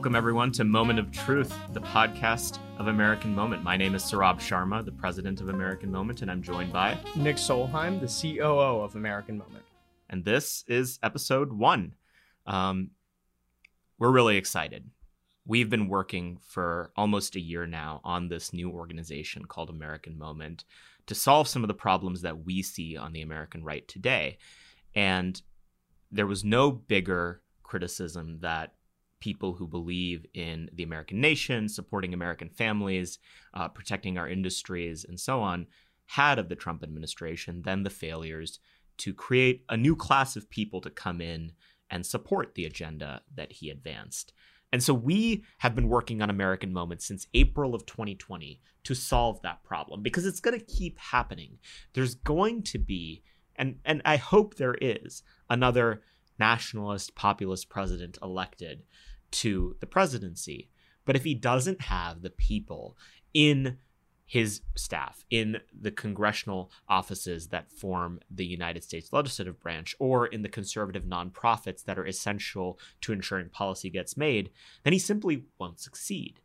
Welcome, everyone, to Moment of Truth, the podcast of American Moment. My name is Saurabh Sharma, the president of American Moment, and I'm joined by Nick Solheim, the COO of American Moment. And this is episode one. Um, we're really excited. We've been working for almost a year now on this new organization called American Moment to solve some of the problems that we see on the American right today. And there was no bigger criticism that people who believe in the American nation, supporting American families, uh, protecting our industries, and so on, had of the Trump administration than the failures to create a new class of people to come in and support the agenda that he advanced. And so we have been working on American Moments since April of 2020 to solve that problem because it's going to keep happening. There's going to be, and, and I hope there is, another nationalist populist president elected to the presidency. But if he doesn't have the people in his staff in the congressional offices that form the United States legislative branch or in the conservative nonprofits that are essential to ensuring policy gets made, then he simply won't succeed.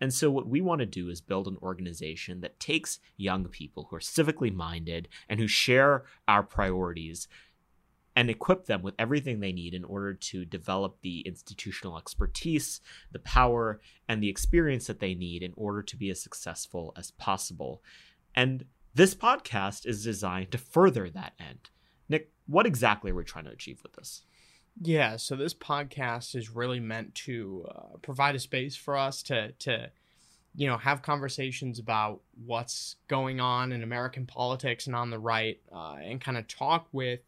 And so, what we want to do is build an organization that takes young people who are civically minded and who share our priorities and equip them with everything they need in order to develop the institutional expertise, the power, and the experience that they need in order to be as successful as possible. And this podcast is designed to further that end. Nick, what exactly are we trying to achieve with this? Yeah, so this podcast is really meant to uh, provide a space for us to to you know have conversations about what's going on in American politics and on the right, uh, and kind of talk with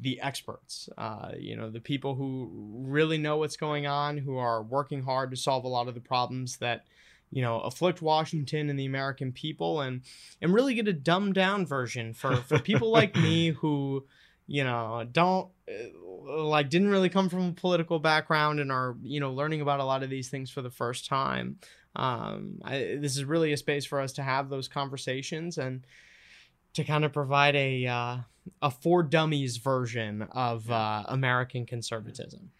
the experts, uh, you know, the people who really know what's going on, who are working hard to solve a lot of the problems that, you know, afflict Washington and the American people, and and really get a dumbed down version for for people like me who, you know, don't uh, like didn't really come from a political background and are you know learning about a lot of these things for the first time. Um, I, this is really a space for us to have those conversations and to kind of provide a uh, a for dummies version of uh, American conservatism.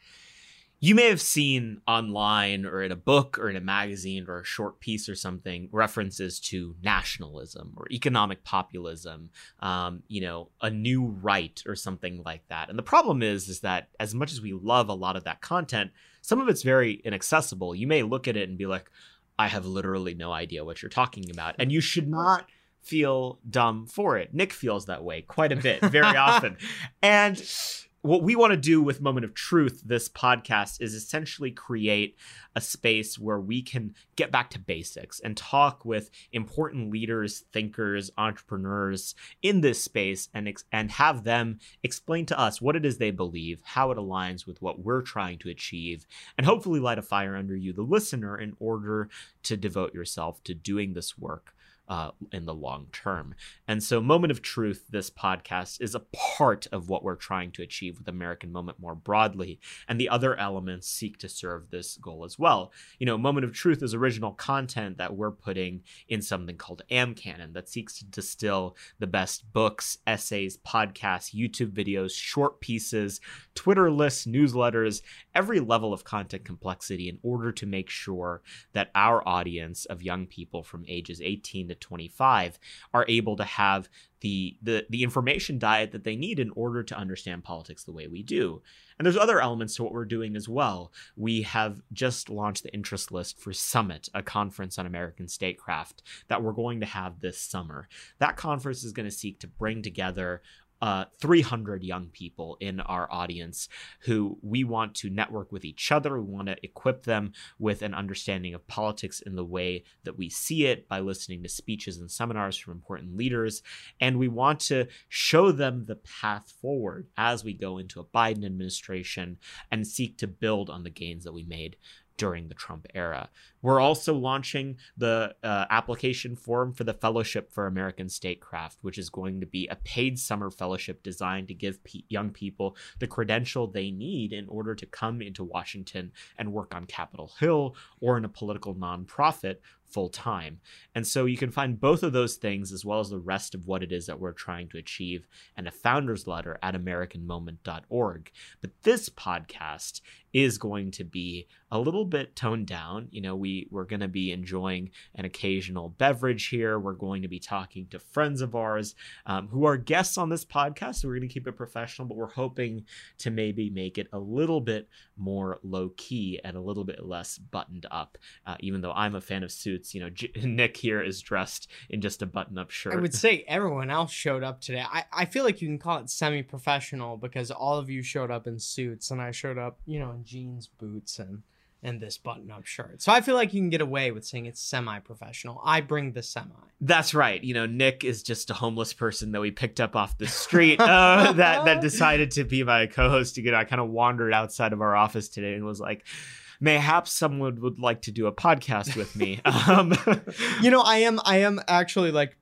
You may have seen online or in a book or in a magazine or a short piece or something references to nationalism or economic populism, um, you know, a new right or something like that. And the problem is, is that as much as we love a lot of that content, some of it's very inaccessible. You may look at it and be like, I have literally no idea what you're talking about. And you should not feel dumb for it. Nick feels that way quite a bit, very often. And what we want to do with Moment of Truth, this podcast, is essentially create a space where we can get back to basics and talk with important leaders, thinkers, entrepreneurs in this space and, ex- and have them explain to us what it is they believe, how it aligns with what we're trying to achieve, and hopefully light a fire under you, the listener, in order to devote yourself to doing this work uh, in the long term. And so, Moment of Truth, this podcast, is a part of what we're trying to achieve with American Moment more broadly. And the other elements seek to serve this goal as well. You know, Moment of Truth is original content that we're putting in something called AmCanon that seeks to distill the best books, essays, podcasts, YouTube videos, short pieces, Twitter lists, newsletters, every level of content complexity in order to make sure that our audience of young people from ages 18 to 25 are able to have the, the the information diet that they need in order to understand politics the way we do. And there's other elements to what we're doing as well. We have just launched the interest list for Summit, a conference on American statecraft that we're going to have this summer. That conference is going to seek to bring together uh, 300 young people in our audience who we want to network with each other. We want to equip them with an understanding of politics in the way that we see it by listening to speeches and seminars from important leaders. And we want to show them the path forward as we go into a Biden administration and seek to build on the gains that we made during the Trump era. We're also launching the uh, application form for the Fellowship for American Statecraft, which is going to be a paid summer fellowship designed to give pe- young people the credential they need in order to come into Washington and work on Capitol Hill or in a political nonprofit full time. And so you can find both of those things as well as the rest of what it is that we're trying to achieve and a founder's letter at AmericanMoment.org. But this podcast is going to be a little bit toned down. You know, we we're going to be enjoying an occasional beverage here. We're going to be talking to friends of ours um, who are guests on this podcast. So we're going to keep it professional, but we're hoping to maybe make it a little bit more low key and a little bit less buttoned up. Uh, even though I'm a fan of suits, you know, J- Nick here is dressed in just a button up shirt. I would say everyone else showed up today. I, I feel like you can call it semi professional because all of you showed up in suits and I showed up, you know, in jeans, boots, and and this button up shirt. So I feel like you can get away with saying it's semi professional. I bring the semi. That's right. You know, Nick is just a homeless person that we picked up off the street uh, that that decided to be my co-host. You know, I kind of wandered outside of our office today and was like, mayhaps someone would like to do a podcast with me. Um, you know, I am I am actually like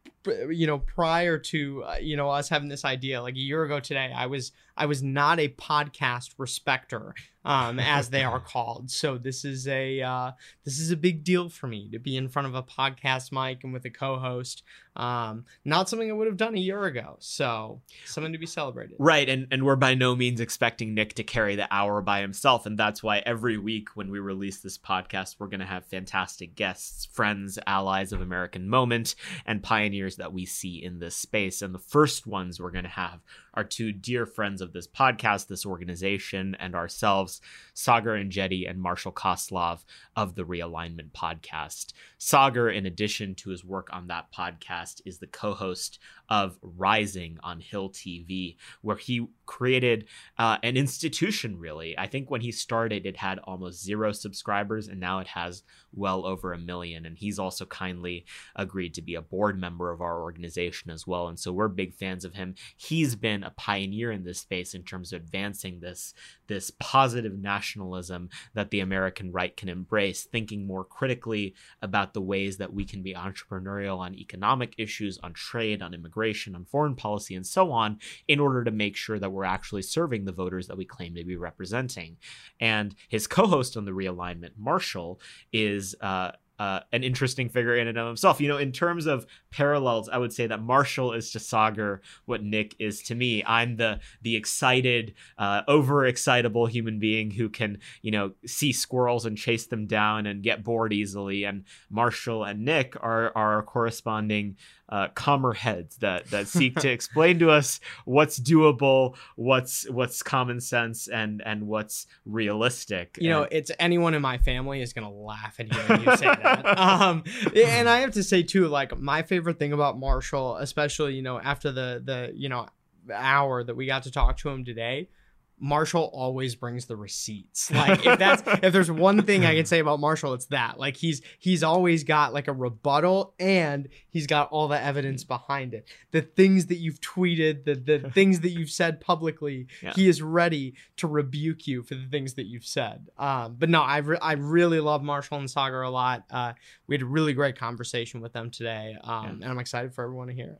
you know prior to uh, you know us having this idea like a year ago today i was i was not a podcast respecter um, as they are called. So this is a uh, this is a big deal for me to be in front of a podcast mic and with a co-host. Um, not something I would have done a year ago. So something to be celebrated. Right, and and we're by no means expecting Nick to carry the hour by himself, and that's why every week when we release this podcast, we're going to have fantastic guests, friends, allies of American Moment, and pioneers that we see in this space. And the first ones we're going to have are two dear friends of this podcast, this organization, and ourselves, Saagar Enjeti and Marshall Kosloff of the Realignment Podcast. Saagar, in addition to his work on that podcast, is the co host of Rising on Hill TV, where he created uh, an institution, really. I think when he started, it had almost zero subscribers, and now it has well over a million. And he's also kindly agreed to be a board member of our organization as well. And so we're big fans of him. He's been a pioneer in this space in terms of advancing this this positive nationalism that the American right can embrace, thinking more critically about the ways that we can be entrepreneurial on economic issues, on trade, on immigration, on foreign policy, and so on, in order to make sure that we're actually serving the voters that we claim to be representing. And his co-host on the realignment, Marshall, is uh, uh, an interesting figure in and of himself. You know, in terms of parallels, I would say that Marshall is to Saagar what Nick is to me. I'm the the excited, uh, overexcitable human being who can, you know, see squirrels and chase them down and get bored easily. And Marshall and Nick are are corresponding uh, calmer heads that that seek to explain to us what's doable, what's what's common sense, and and what's realistic. You know, it's anyone in my family is gonna laugh at hearing you say that. um, and I have to say too, like my favorite thing about Marshall, especially you know after the the you know hour that we got to talk to him today. Marshall always brings the receipts. Like if that's if there's one thing I can say about Marshall, it's that. Like he's he's always got like a rebuttal and he's got all the evidence behind it. The things that you've tweeted, the the things that you've said publicly, Yeah. he is ready to rebuke you for the things that you've said. Um, but no, I re- I really love Marshall and Saagar a lot. Uh, we had a really great conversation with them today, um, Yeah. and I'm excited for everyone to hear it.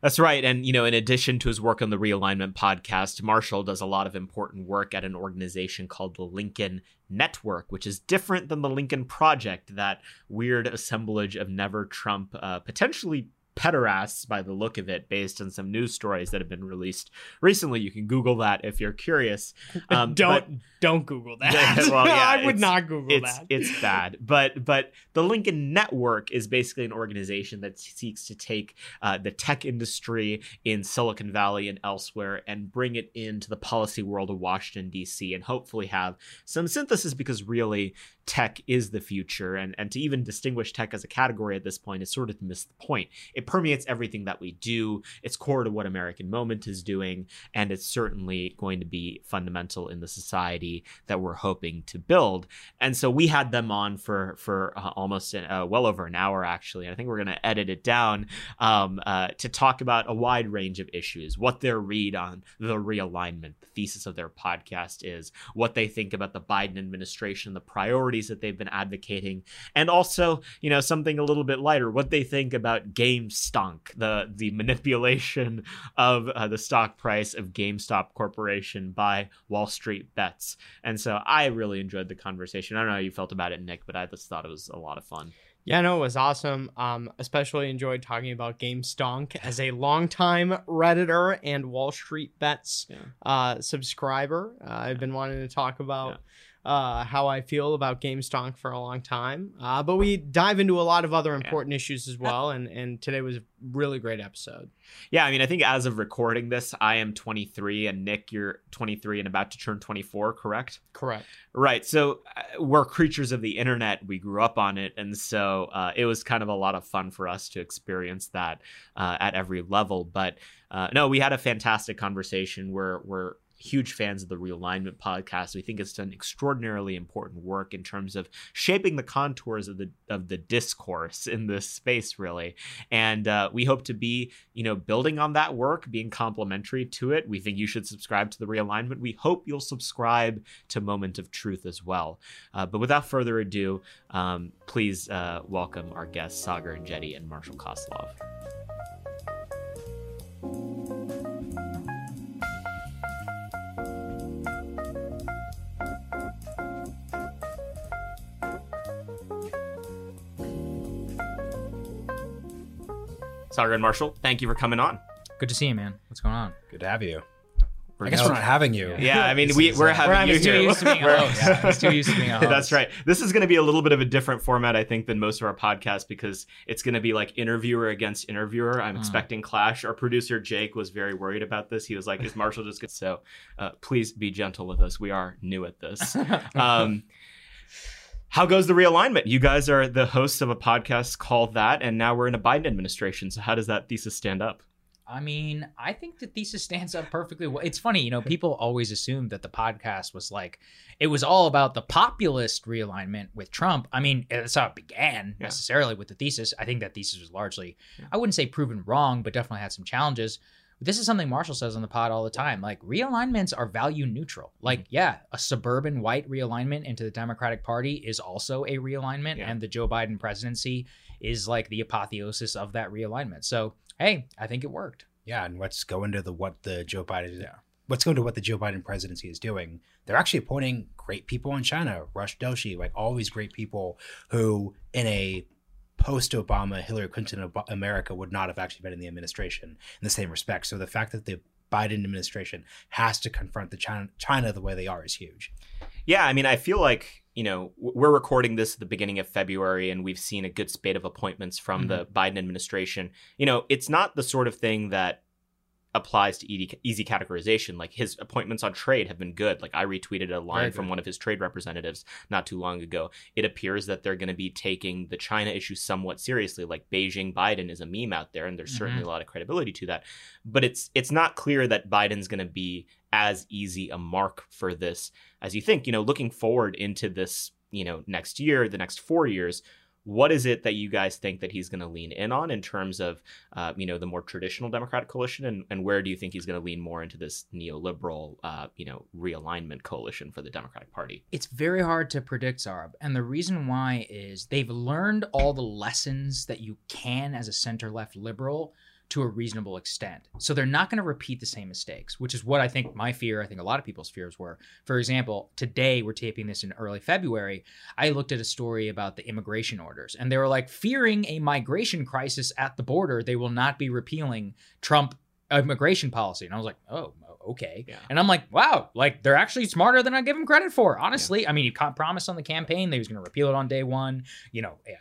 That's right. And, you know, in addition to his work on the Realignment podcast, Marshall does a lot of important work at an organization called the Lincoln Network, which is different than the Lincoln Project, that weird assemblage of never Trump, uh, potentially pederasts by the look of it, based on some news stories that have been released recently. You can Google that if you're curious. Um, don't but- don't Google that. Well, yeah, I would not Google it's that. it's bad but but the lincoln network is basically an organization that seeks to take uh, the tech industry in silicon valley and elsewhere and bring it into the policy world of washington d.c and hopefully have some synthesis because really tech is the future and and to even distinguish tech as a category at this point is sort of to miss the point it permeates everything that we do. It's core to what american moment is doing and it's certainly going to be fundamental in the society that we're hoping to build. And so we had them on for for uh, almost an, uh, well over an hour actually i think we're going to edit it down um, uh, to talk about a wide range of issues what their read on the realignment the thesis of their podcast is what they think about the biden administration the priorities that they've been advocating and also you know something a little bit lighter what they think about game stonk the the manipulation of uh, the stock price of gamestop corporation by wall street bets and so i really enjoyed the conversation i don't know how you felt about it nick but i just thought it was a lot of fun Yeah, no, it was awesome. Um, especially enjoyed talking about Game Stonk as a longtime Redditor and Wall Street Bets Yeah. uh, subscriber. Uh, I've been wanting to talk about uh, how I feel about Game Stonk for a long time. Uh, but we dive into a lot of other important issues as well. And, and today was a really great episode. Yeah, I mean, I think as of recording this, I am 23, and Nick, you're 23 and about to turn 24, correct? Correct. Right. So uh, we're creatures of the internet. We grew up on it, and so uh, it was kind of a lot of fun for us to experience that uh, at every level. But uh, no, we had a fantastic conversation. We're we're huge fans of the realignment podcast. We think it's done extraordinarily important work in terms of shaping the contours of the of the discourse in this space really. And uh, we hope to be you know building on that work being complementary to it. We think you should subscribe to the realignment. We hope you'll subscribe to moment of truth as well. Uh, but without further ado um, please uh, welcome our guests Saagar Enjeti and Marshall Kosloff Saagar and Marshall, thank you for coming on. Good to see you, man. What's going on? Good to have you. We're I guess just- we're not having you. Yeah, I mean, This we, is, we're having I'm you just too here. used to being a We're- host. Yeah, too used to being a host. That's right. This is going to be a little bit of a different format, I think, than most of our podcasts because it's going to be like interviewer against interviewer. I'm Hmm. expecting clash. Our producer Jake was very worried about this. He was like, "Is Marshall just good?" So, uh, please be gentle with us. We are new at this. Um, how goes the realignment? You guys are the hosts of a podcast called that, and now we're in a Biden administration. So, how does that thesis stand up? I mean, I think the thesis stands up perfectly well. It's funny, you know, people always assumed that the podcast was like, it was all about the populist realignment with Trump. I mean, that's how it began Yeah. necessarily with the thesis. I think that thesis was largely. I wouldn't say proven wrong, but definitely had some challenges. This is something Marshall says on the pod all the time. Like, realignments are value neutral. Mm-hmm. Like, yeah, a suburban white realignment into the Democratic Party is also a realignment, Yeah. and the Joe Biden presidency is like the apotheosis of that realignment. So, hey, I think it worked. Yeah, and let's go into the what the Joe Biden let's go into what the Joe Biden presidency is doing. They're actually appointing great people in China, Rush Doshi, like all these great people who in a post-Obama Hillary Clinton Ob- America would not have actually been in the administration in the same respect. So the fact that the Biden administration has to confront the China, China the way they are is huge. Yeah, I mean, I feel like, you know, we're recording this at the beginning of February and we've seen a good spate of appointments from mm-hmm. the Biden administration. You know, it's not the sort of thing that applies to easy, categorization. Like his appointments on trade have been good. Like I retweeted a line from one of his trade representatives not too long ago. It appears that they're going to be taking the China issue somewhat seriously. Like Beijing Biden is a meme out there and there's mm-hmm. certainly a lot of credibility to that. But it's it's not clear that Biden's going to be as easy a mark for this as you think. You know, looking forward into this, you know, next year, the next 4 years, what is it that you guys think that he's going to lean in on in terms of uh, you know the more traditional democratic coalition and, and where do you think he's going to lean more into this neoliberal uh, you know realignment coalition for the democratic party It's very hard to predict, Zarb. And the reason why is they've learned all the lessons that you can as a center left liberal to a reasonable extent. So they're not going to repeat the same mistakes, which is what I think my fear, I think a lot of people's fears were. For example, today we're taping this in early February. I looked at a story about the immigration orders, and they were like, fearing a migration crisis at the border, they will not be repealing Trump immigration policy. And I was like, oh, okay. Yeah. And I'm like, wow, like they're actually smarter than I give them credit for. Honestly, I mean, he promised on the campaign that he was going to repeal it on day one. You know, yeah,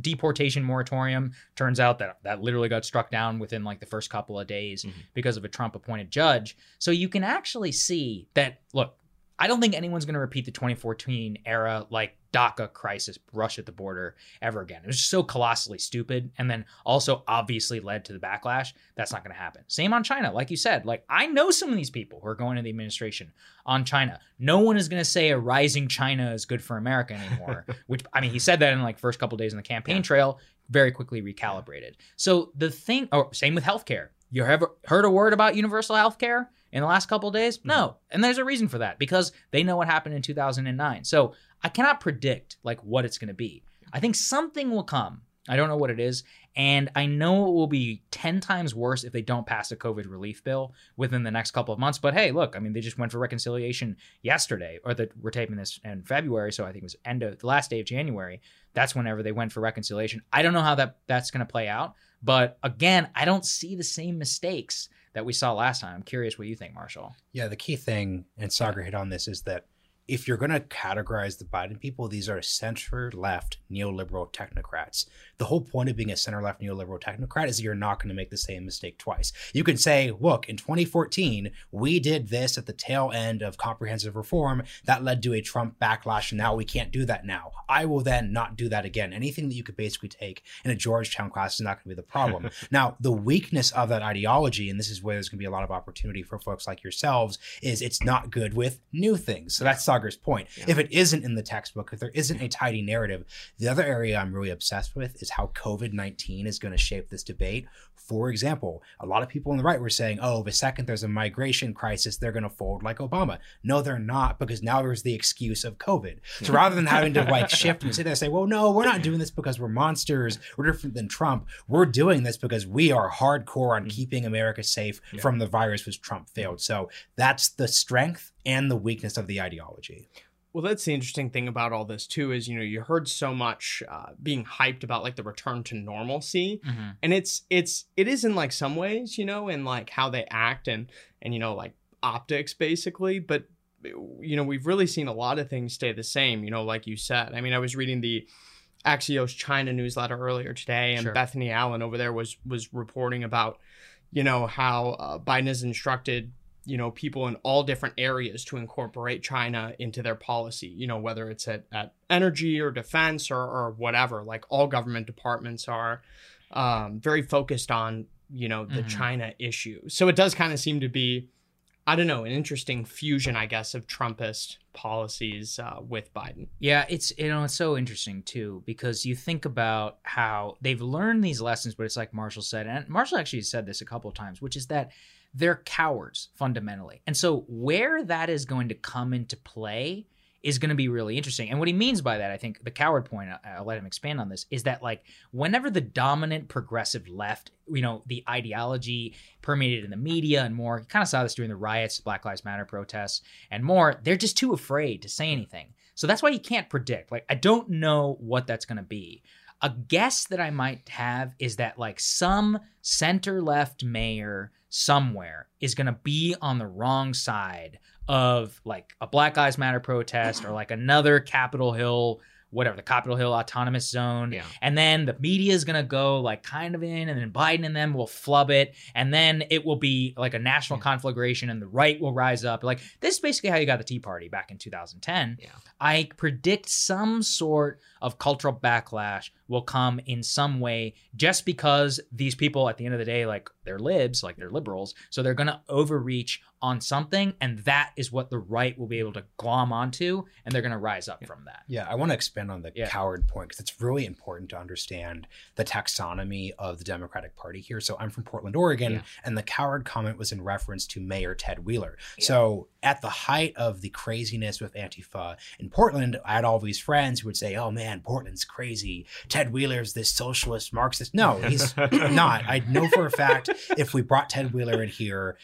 deportation moratorium. Turns out that that literally got struck down within like the first couple of days Mhm. because of a Trump appointed judge. So you can actually see that. Look, I don't think anyone's going to repeat the 2014 era like DACA crisis rush at the border ever again. It was just so colossally stupid and then also obviously led to the backlash. That's not going to happen. Same on China. Like you said, like I know some of these people who are going to the administration on China. No one is going to say a rising China is good for America anymore, which I mean, he said that in like first couple days in the campaign Yeah. trail, very quickly recalibrated. So the thing, or same with healthcare. You ever heard a word about universal healthcare in the last couple of days? Mm-hmm. No. And there's a reason for that because they know what happened in 2009. So I cannot predict like what it's going to be. I think something will come I don't know what it is. And I know it will be 10 times worse if they don't pass a COVID relief bill within the next couple of months. But hey, look, I mean, they just went for reconciliation yesterday, or that we're taping this in February. So I think it was end of the last day of January. That's whenever they went for reconciliation. I don't know how that that's going to play out. But again, I don't see the same mistakes that we saw last time. I'm curious what you think, Marshall. Yeah, the key thing, and Saagar hit on this, is that if you're going to categorize the Biden people, these are center left neoliberal technocrats. The whole point of being a center left neoliberal technocrat is you're not going to make the same mistake twice. You can say, look, in 2014, we did this at the tail end of comprehensive reform that led to a Trump backlash, and now we can't do that now. I will then not do that again. Anything that you could basically take in a Georgetown class is not going to be the problem. now, the weakness of that ideology, and this is where there's going to be a lot of opportunity for folks like yourselves, is it's not good with new things. So that's Saagar's point. Yeah. If it isn't in the textbook, if there isn't a tidy narrative, the other area I'm really obsessed with is how COVID 19 is going to shape this debate. For example, a lot of people on the right were saying, oh, the second there's a migration crisis, they're going to fold like Obama. No, they're not, because now there's the excuse of COVID. So rather than having to like shift and sit there and say, well, no, we're not doing this because we're monsters, we're different than Trump. We're doing this because we are hardcore on mm. keeping America safe Yeah. from the virus, which Trump failed. So that's the strength and the weakness of the ideology. Well, that's the interesting thing about all this too is you know you heard so much uh, being hyped about like the return to normalcy, and it's it's it is in like some ways you know in like how they act and and you know like optics basically, but you know we've really seen a lot of things stay the same. You know, like you said. I mean, I was reading the Axios China newsletter earlier today, and Sure. Bethany Allen over there was was reporting about you know how uh, Biden has instructed you know people in all different areas to incorporate China into their policy. You know whether it's at, at energy or defense or or whatever. Like all government departments are um, very focused on you know the Mhm. China issue. So it does kind of seem to be. I don't know, an interesting fusion, I guess, of Trumpist policies uh, with Biden. Yeah, it's you know it's so interesting too because you think about how they've learned these lessons, but it's like Marshall said, and Marshall actually said this a couple of times, which is that they're cowards fundamentally, and so where that is going to come into play is going to be really interesting. And what he means by that, I think, the coward point, I'll let him expand on this, is that like whenever the dominant progressive left, you know, the ideology permeated in the media and more, you kind of saw this during the riots, Black Lives Matter protests, and more, they're just too afraid to say anything. So that's why you can't predict. Like, I don't know what that's going to be. A guess that I might have is that, like, some center left mayor somewhere is going to be on the wrong side of, like, a Black Lives Matter protest or, like, another Capitol Hill, whatever, the Capitol Hill Autonomous Zone. Yeah. And then the media is going to go, like, kind of in, and then Biden and them will flub it. And then it will be, like, a national conflagration, and the right will rise up. Like, this is basically how you got the Tea Party back in 2010. Yeah. I predict some sort of cultural backlash will come in some way just because these people at the end of the day like they're libs like they're liberals so they're going to overreach on something and that is what the right will be able to glom onto and they're going to rise up from that Yeah, I want to expand on the Yeah. coward point because it's really important to understand the taxonomy of the Democratic Party here. So I'm from Portland, Oregon, Yeah. and the coward comment was in reference to Mayor Ted Wheeler. Yeah. So at the height of the craziness with Antifa in Portland, I had all these friends who would say, "Oh man, Portland's crazy. Ted Wheeler's this socialist Marxist." No, he's not. I know for a fact if we brought Ted Wheeler in here,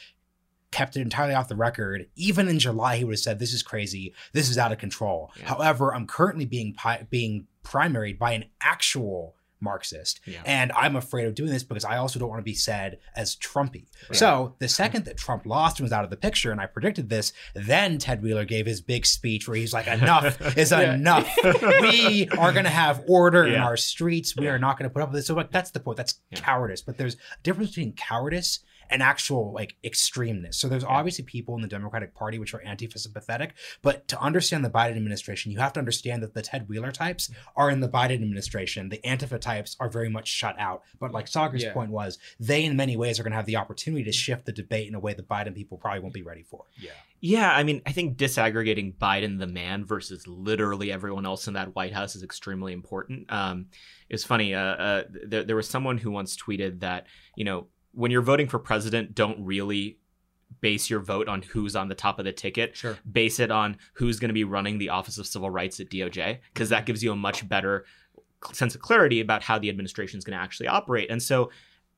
kept it entirely off the record, even in July, he would have said, "This is crazy. This is out of control." Yeah. However, I'm currently being pi- being primaried by an actual Marxist, Yeah. and I'm afraid of doing this because I also don't want to be said as Trumpy. Right. So the second that Trump lost and was out of the picture, and I predicted this, then Ted Wheeler gave his big speech where he's like, "Enough is enough. we are going to have order in our streets. We are not going to put up with this." So like that's the point. That's Yeah. cowardice. But there's a difference between cowardice and actual like extremeness. So there's obviously people in the Democratic Party which are anti sympathetic, but to understand the Biden administration, you have to understand that the Ted Wheeler types are in the Biden administration. The Antifa types are very much shut out. But like Saagar's Yeah. point was, they in many ways are going to have the opportunity to shift the debate in a way the Biden people probably won't be ready for. yeah Yeah, I mean, I think disaggregating Biden the man versus literally everyone else in that White House is extremely important. Um, it's funny. Uh, uh, there, there was someone who once tweeted that you know when you're voting for president, don't really base your vote on who's on the top of the ticket. sure Base it on who's going to be running the Office of Civil Rights at DOJ because that gives you a much better sense of clarity about how the administration is going to actually operate. And so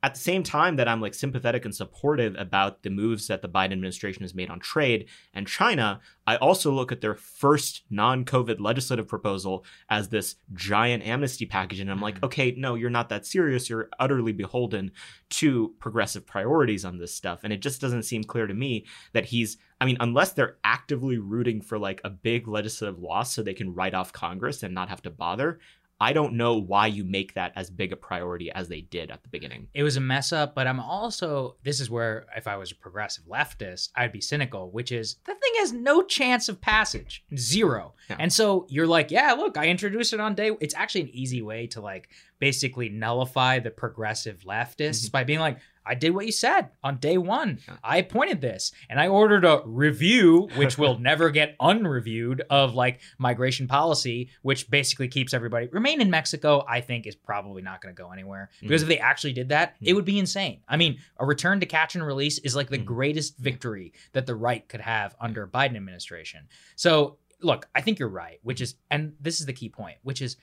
at the same time that I'm like sympathetic and supportive about the moves that the Biden administration has made on trade and China, I also look at their first non COVID legislative proposal as this giant amnesty package. And I'm like, mm-hmm. okay, no, you're not that serious. You're utterly beholden to progressive priorities on this stuff. And it just doesn't seem clear to me that he's, I mean, unless they're actively rooting for like a big legislative loss so they can write off Congress and not have to bother, I don't know why you make that as big a priority as they did at the beginning. It was a mess up, but I'm also this is where if I was a progressive leftist, I'd be cynical, which is the thing has no chance of passage. Zero. Yeah. And so you're like, yeah, look, I introduced it on day it's actually an easy way to like basically nullify the progressive leftists Mhm. by being like, I did what you said on day one. I appointed this and I ordered a review, which will never get unreviewed, of like migration policy, which basically keeps everybody remain in Mexico. I think is probably not going to go anywhere because if they actually did that, it Mhm. would be insane. I mean, a return to catch and release is like the Mhm. greatest victory that the right could have under Biden administration. So look, I think you're right, which is, and this is the key point, which is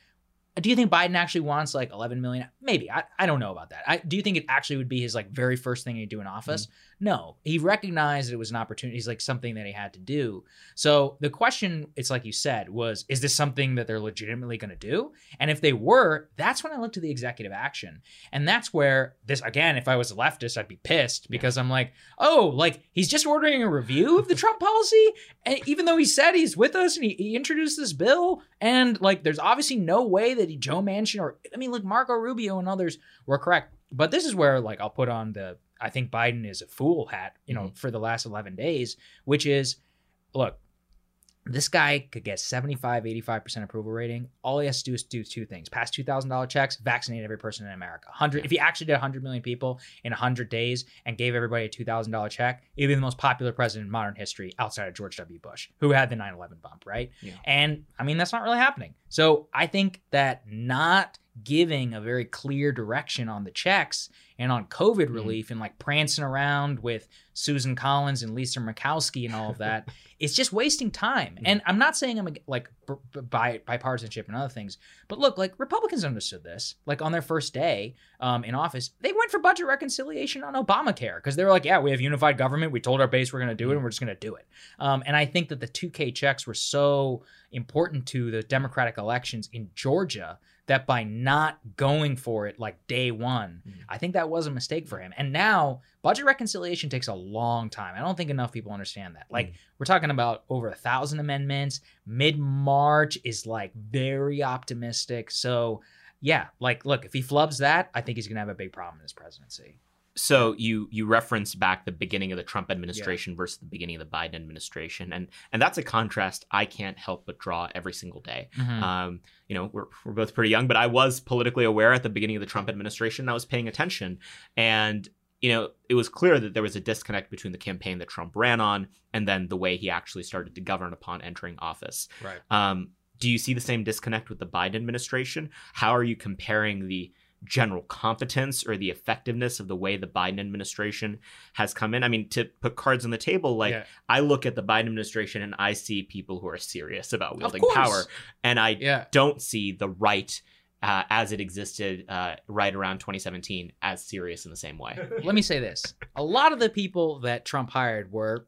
do you think Biden actually wants like 11 million? Maybe. I, I don't know about that. I, do you think it actually would be his like very first thing he'd do in office? Mm-hmm. No. He recognized it was an opportunity. He's like something that he had to do. So the question, it's like you said, was is this something that they're legitimately going to do? And if they were, that's when I look to the executive action. And that's where this, again, if I was a leftist, I'd be pissed because I'm like, oh, like he's just ordering a review of the Trump policy. And even though he said he's with us and he, he introduced this bill, and like there's obviously no way that he, Joe Manchin or, I mean, like Marco Rubio and others were correct. But this is where like I'll put on the, I think Biden is a fool hat, you know, mm-hmm. for the last 11 days, which is, look, this guy could get 75 85% approval rating. All he has to do is do two things pass $2000 checks vaccinate every person in america. 100 if he actually did 100 million people in 100 days and gave everybody a $2000 check it'd be the most popular president in modern history outside of george w. Bush who had the 9-11 bump right? Yeah. and i mean that's not really happening. So i think that not giving a very clear direction on the checks and on covid Mhm. relief and like prancing around with susan collins and lisa murkowski and all of that it's just wasting time. And I'm not saying I'm like bipartisanship and other things, but look, like Republicans understood this. Like on their first day um, in office, they went for budget reconciliation on Obamacare because they were like, yeah, we have unified government. We told our base we're going to do it, and we're just going to do it. Um, and I think that the 2K checks were so important to the Democratic elections in Georgia that by not going for it like day one, Mhm. I think that was a mistake for him. And now budget reconciliation takes a long time. I don't think enough people understand that. Like we're talking about over a thousand amendments. Mid March is like very optimistic. So yeah, like look, if he flubs that, I think he's gonna have a big problem in his presidency. So you you reference back the beginning of the Trump administration versus the beginning of the Biden administration, and and that's a contrast I can't help but draw every single day. Mhm. Um, you know, we're we're both pretty young, but I was politically aware at the beginning of the Trump administration. I was paying attention, and you know, it was clear that there was a disconnect between the campaign that Trump ran on and then the way he actually started to govern upon entering office. Right. Um, do you see the same disconnect with the Biden administration? How are you comparing the general competence or the effectiveness of the way the Biden administration has come in? I mean, to put cards on the table, like Yeah. I look at the Biden administration and I see people who are serious about wielding power, and I Yeah. don't see the right. Uh, as it existed uh, right around 2017, as serious in the same way. Let me say this. A lot of the people that Trump hired were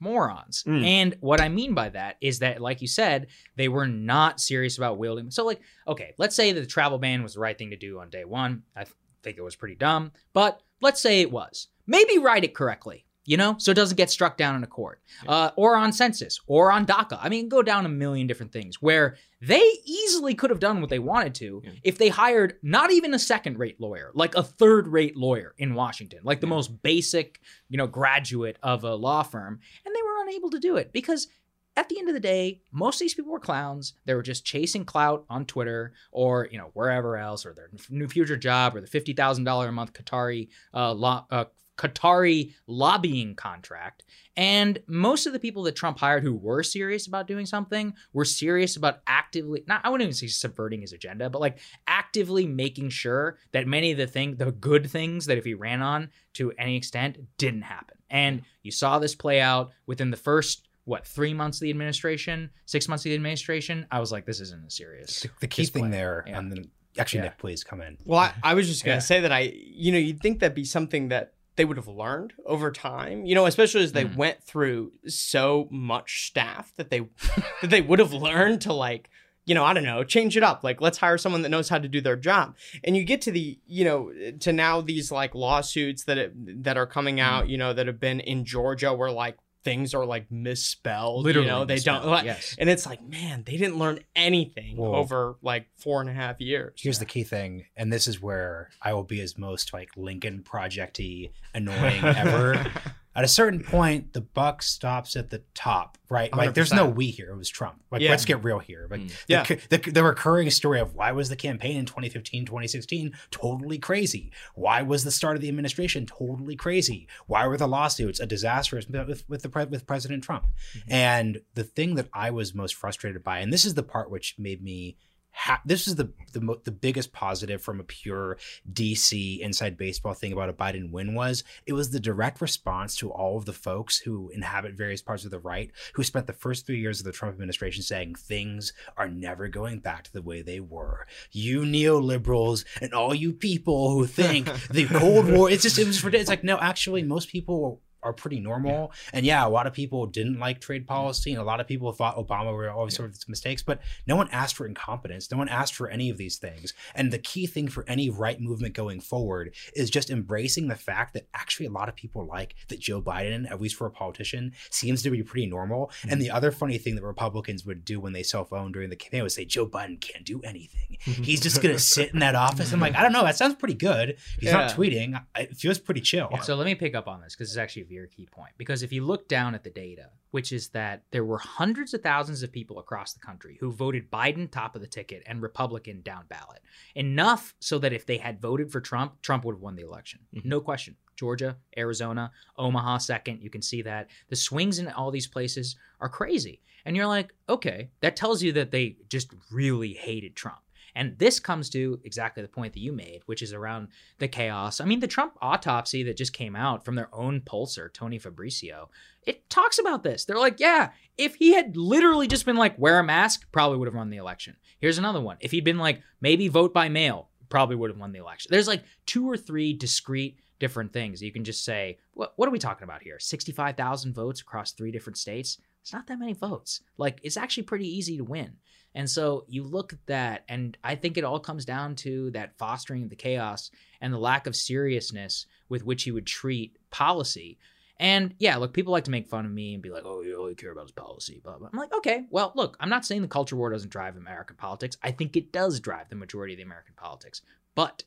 morons. Mm. And what I mean by that is that, like you said, they were not serious about wielding. So, like, okay, let's say that the travel ban was the right thing to do on day one. I th- think it was pretty dumb, but let's say it was. Maybe write it correctly. You know, so it doesn't get struck down in a court, uh, or on census, or on DACA. I mean, go down a million different things where they easily could have done what they wanted to Yeah. if they hired not even a second-rate lawyer, like a third-rate lawyer in Washington, like the Yeah. most basic, you know, graduate of a law firm, and they were unable to do it because at the end of the day, most of these people were clowns. They were just chasing clout on Twitter or you know wherever else, or their new future job, or the fifty thousand dollar a month Qatari uh, law, uh, Qatari lobbying contract. And most of the people that Trump hired who were serious about doing something were serious about actively not I wouldn't even say subverting his agenda, but like actively making sure that many of the thing the good things that if he ran on to any extent didn't happen. And you saw this play out within the first what three months of the administration, six months of the administration. I was like, this isn't a serious. The, the key He's thing there, yeah. and then Actually, Yeah. Nick, please come in. Well, I, I was just gonna Yeah. say that I, you know, you'd think that'd be something that they would have learned over time, you know, especially as they Mm. went through so much staff that they that they would have learned to like, you know, I don't know, change it up. Like, let's hire someone that knows how to do their job. And you get to the, you know, to now these like lawsuits that it, that are coming out, you know, that have been in Georgia where like things are like misspelled. Literally, you know, they don't. Like, yes. And it's like, man, they didn't learn anything Well, over like four and a half years. Here's the key thing, and this is where I will be as most like Lincoln projecty annoying ever. At a certain point, the buck stops at the top, right? Like, there's no we here. It was Trump. Like, Yeah. let's get real here. Like, Mm. the, Yeah. the, the recurring story of why was the campaign in 2015, 2016 totally crazy? Why was the start of the administration totally crazy? Why were the lawsuits a disaster with with the with President Trump? And the thing that I was most frustrated by, and this is the part which made me. Ha- this is the the, mo- the biggest positive from a pure DC inside baseball thing about a Biden win was it was the direct response to all of the folks who inhabit various parts of the right who spent the first three years of the Trump administration saying things are never going back to the way they were. You neoliberals and all you people who think the Cold War it's just it was ridiculous. It's like no, actually most people are pretty normal. And yeah, a lot of people didn't like trade mm. policy, and a lot of people thought Obama were always sort of mistakes. But no one asked for incompetence. No one asked for any of these things. And the key thing for any right movement going forward is just embracing the fact that actually a lot of people like that Joe Biden, at least for a politician, seems to be pretty normal. Mm. And the other funny thing that Republicans would do when they self-own during the campaign was say Joe Biden can't do anything. He's just gonna sit in that office. I'm like, I don't know. That sounds pretty good. He's not tweeting. It feels pretty chill. So let me pick up on this because it's actually a very key point. Because if you look down at the data, which is that there were hundreds of thousands of people across the country who voted Biden top of the ticket and Republican down ballot, enough so that if they had voted for Trump, Trump would have won the election. Mhm. No question. Georgia, Arizona, Omaha second. You can see that the swings in all these places are crazy. And you're like, okay, that tells you that they just really hated Trump. And this comes to exactly the point that you made, which is around the chaos. I mean, the Trump autopsy that just came out from their own pollster, Tony Fabrizio, it talks about this. They're like, yeah, if he had literally just been like, wear a mask, probably would have won the election. Here's another one. If he'd been like, maybe vote by mail, probably would have won the election. There's like two or three discrete different things. You can just say, what, what are we talking about here? 65,000 votes across three different states? It's not that many votes. Like, it's actually pretty easy to win. And so you look at that, and I think it all comes down to that fostering of the chaos and the lack of seriousness with which he would treat policy. And yeah, look, people like to make fun of me and be like, oh, you only care about his policy. Blah, blah. I'm like, okay, well, look, I'm not saying the culture war doesn't drive American politics. I think it does drive the majority of the American politics. But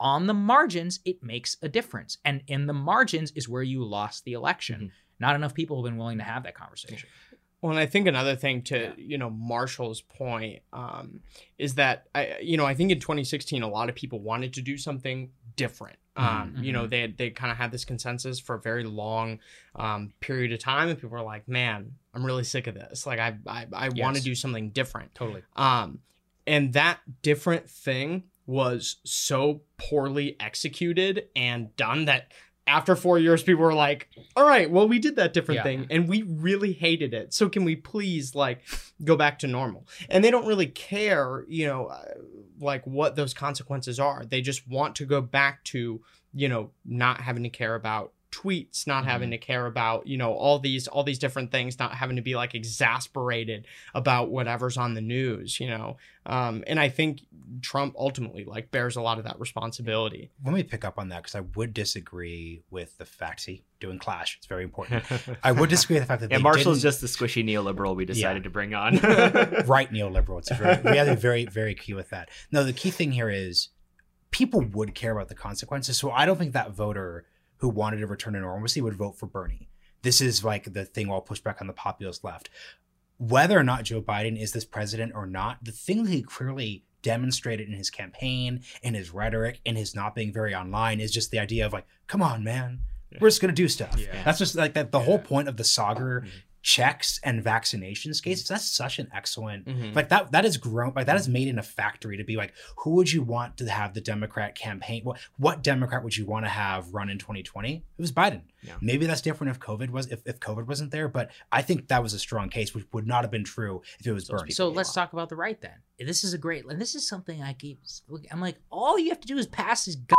on the margins, it makes a difference. And in the margins is where you lost the election. Mhm. Not enough people have been willing to have that conversation. Well, and I think another thing to Yeah. you know Marshall's point um, is that I you know I think in 2016 a lot of people wanted to do something different. Um, Mhm. You know they they kind of had this consensus for a very long um, period of time, and people were like, "Man, I'm really sick of this. Like I I, I want to do something different." Totally. Um, and that different thing was so poorly executed and done that after four years, people were like, all right, well, we did that different Yeah. thing and we really hated it. So can we please like go back to normal? And they don't really care, you know, uh, like what those consequences are. They just want to go back to, you know, not having to care about tweets not having to care about you know all these all these different things not having to be like exasperated about whatever's on the news you know um and i think trump ultimately like bears a lot of that responsibility Let me pick up on that because I would disagree with the fact. See, doing clash. It's very important. I would disagree with the fact that yeah, they Marshall's just the squishy neoliberal we decided Yeah. to bring on. right neoliberal. It's very, we have to be very, very key with that. No, the key thing here is people would care about the consequences. So I don't think that voter who wanted to return to normalcy would vote for Bernie. This is like the thing I'll push back on the populist left. Whether or not Joe Biden is this president or not, the thing that he clearly demonstrated in his campaign, in his rhetoric, in his not being very online is just the idea of like, come on, man, we're just gonna do stuff. Yeah. That's just like that. The whole point of the Saagar mm-hmm. Checks and vaccinations cases, That's such an excellent Mhm. like that that is grown like that is made in a factory to be like who would you want to have the democrat campaign what what democrat would you want to have run in 2020 it was biden Yeah. maybe that's different if covid was if, if covid wasn't there but i think that was a strong case which would not have been true if it was Those bernie So let's talk about the right then. This is a great, and this is something I keep. I'm like, all you have to do is pass these g-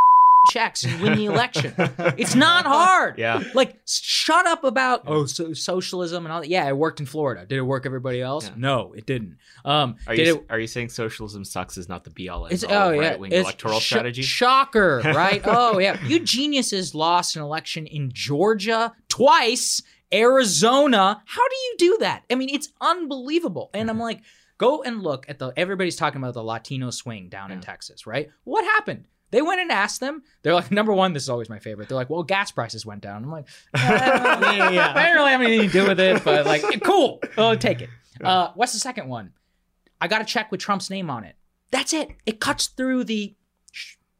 checks and win the election. It's not hard. Yeah. Like, shut up about oh so socialism and all that. Yeah, it worked in Florida. Did it work everybody else? Yeah. No, it didn't. Um, Are did you it? are you saying socialism sucks is not the be all It's all oh yeah, right wing electoral sh- strategy? Shocker, right? oh yeah, you geniuses lost an election in Georgia twice, Arizona. How do you do that? I mean, it's unbelievable. And I'm like, go and look at the. Everybody's talking about the Latino swing down in Texas, right? What happened? They went and asked them. They're like, number one, this is always my favorite. They're like, well, gas prices went down. I'm like, yeah, yeah. I don't really have anything to do with it, but like, cool. I'll take it. Uh, what's the second one? I got a check with Trump's name on it. That's it. It cuts through the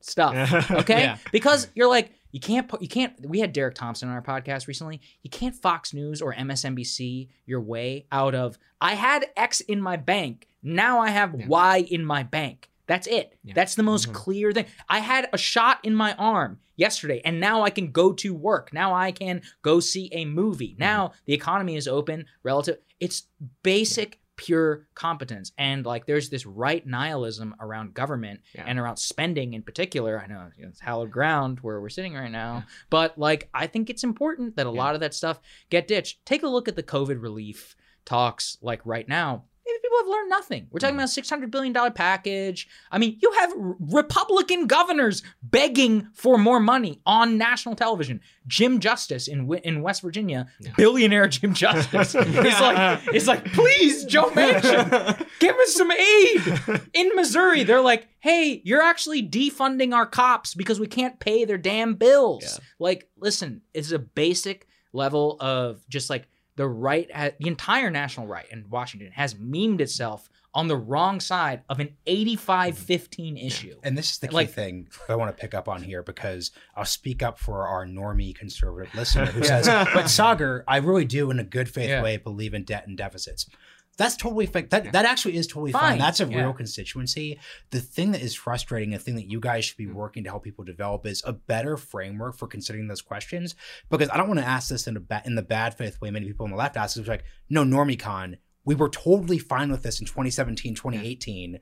stuff. Okay, Yeah. because you're like you can't put you can't. We had Derek Thompson on our podcast recently. You can't Fox News or MSNBC your way out of. I had X in my bank. Now I have Yeah. Y in my bank. That's it. Yeah. That's the most Mhm. clear thing. I had a shot in my arm yesterday, and now I can go to work. Now I can go see a movie. Now the economy is open relative. It's basic, pure competence. And like there's this right nihilism around government Yeah. and around spending in particular. I know it's hallowed ground where we're sitting right now, Yeah. but like I think it's important that a lot of that stuff get ditched. Take a look at the COVID relief talks like right now. Maybe people have learned nothing. We're talking Mhm. about a six hundred billion dollar package. I mean, you have Republican governors begging for more money on national television. Jim Justice in in West Virginia, Yeah. billionaire Jim Justice, is like is like, please, Joe Manchin, give us some aid. In Missouri, they're like, hey, you're actually defunding our cops because we can't pay their damn bills. Yeah. Like, listen, it's a basic level of just like the right, ha- the entire national right in Washington has memed itself on the wrong side of an 85 15 issue. And this is the key Like- thing I want to pick up on here because I'll speak up for our normie conservative listener who says, "But Saagar, I really do, in a good faith Yeah. way, believe in debt and deficits." That's totally fake. That Yeah. that actually is totally fine. Fine. That's a Yeah. real constituency. The thing that is frustrating, the thing that you guys should be mm-hmm. working to help people develop, is a better framework for considering those questions. Because I don't want to ask this in a ba- in the bad faith way many people on the left ask. It's like, no, normicon, we were totally fine with this in 2017, 2018.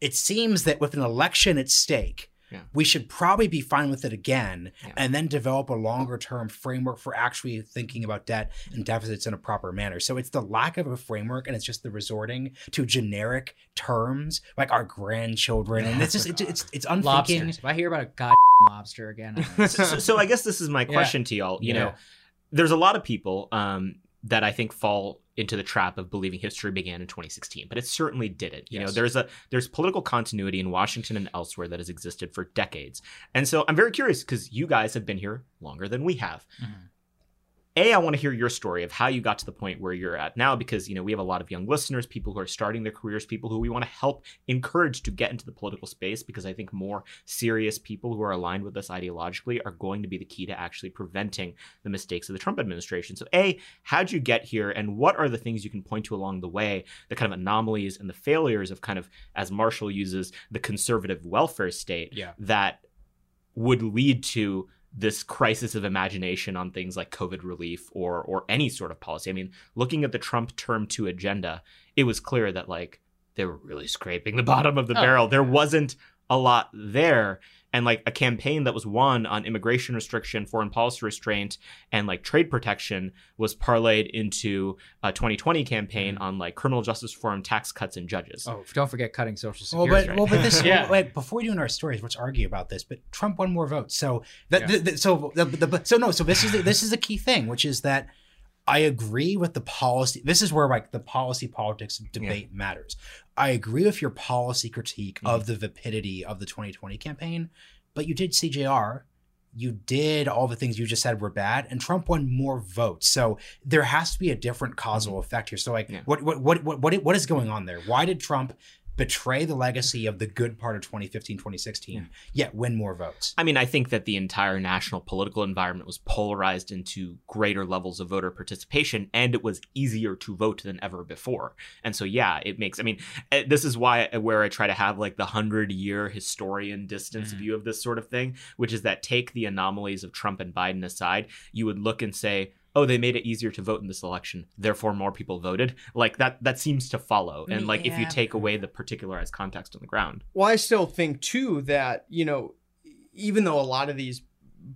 It seems that with an election at stake, Yeah. we should probably be fine with it again Yeah. and then develop a longer term framework for actually thinking about debt and deficits in a proper manner. So it's the lack of a framework and it's just the resorting to generic terms like our grandchildren. And it's just, it's, it's, it's unthinking. Lobsters. If I hear about a god lobster again, I'm so, so- so I guess this is my question to y'all. You know, there's a lot of people um, that I think fall into the trap of believing history began in 2016, but it certainly didn't. You know, there's a there's political continuity in Washington and elsewhere that has existed for decades, and so I'm very curious because you guys have been here longer than we have. Mhm. A, I want to hear your story of how you got to the point where you're at now, because you know we have a lot of young listeners, people who are starting their careers, people who we want to help encourage to get into the political space, because I think more serious people who are aligned with us ideologically are going to be the key to actually preventing the mistakes of the Trump administration. So, A, how'd you get here, and what are the things you can point to along the way, the kind of anomalies and the failures of kind of, as Marshall uses, the conservative welfare state Yeah. that would lead to this crisis of imagination on things like COVID relief or or any sort of policy. I mean, looking at the Trump term two agenda, it was clear that like they were really scraping the bottom of the Oh, barrel. There wasn't a lot there. And like a campaign that was won on immigration restriction, foreign policy restraint, and like trade protection was parlayed into a 2020 campaign mm. on like criminal justice reform, tax cuts, and judges. oh, don't forget cutting social Well, security. but well, but this Yeah. like before we do in our stories, let's argue about this. But Trump won more votes, so that Yeah. the, the, so the, the, the- so no, so this is the, this is a key thing, which is that I agree with the policy. This is where like the policy politics debate matters. I agree with your policy critique Mm-hmm. of the vapidity of the 2020 campaign, but you did CJR. You did all the things you just said were bad, and Trump won more votes. So there has to be a different causal effect here. So like, Mm-hmm. Yeah. what, what what what what what is going on there? Why did Trump betray the legacy of the good part of 2015, 2016, yet win more votes. I mean, I think that the entire national political environment was polarized into greater levels of voter participation, and it was easier to vote than ever before. And so, yeah, it makes. I mean, eh, this is why where I try to have like the hundred year historian distance Mhm. view of this sort of thing, which is that take the anomalies of Trump and Biden aside, you would look and say. Oh, they made it easier to vote in this election. Therefore, more people voted. Like that. That seems to follow. And like, if you take away the particularized context on the ground, Well, I still think too that you know, even though a lot of these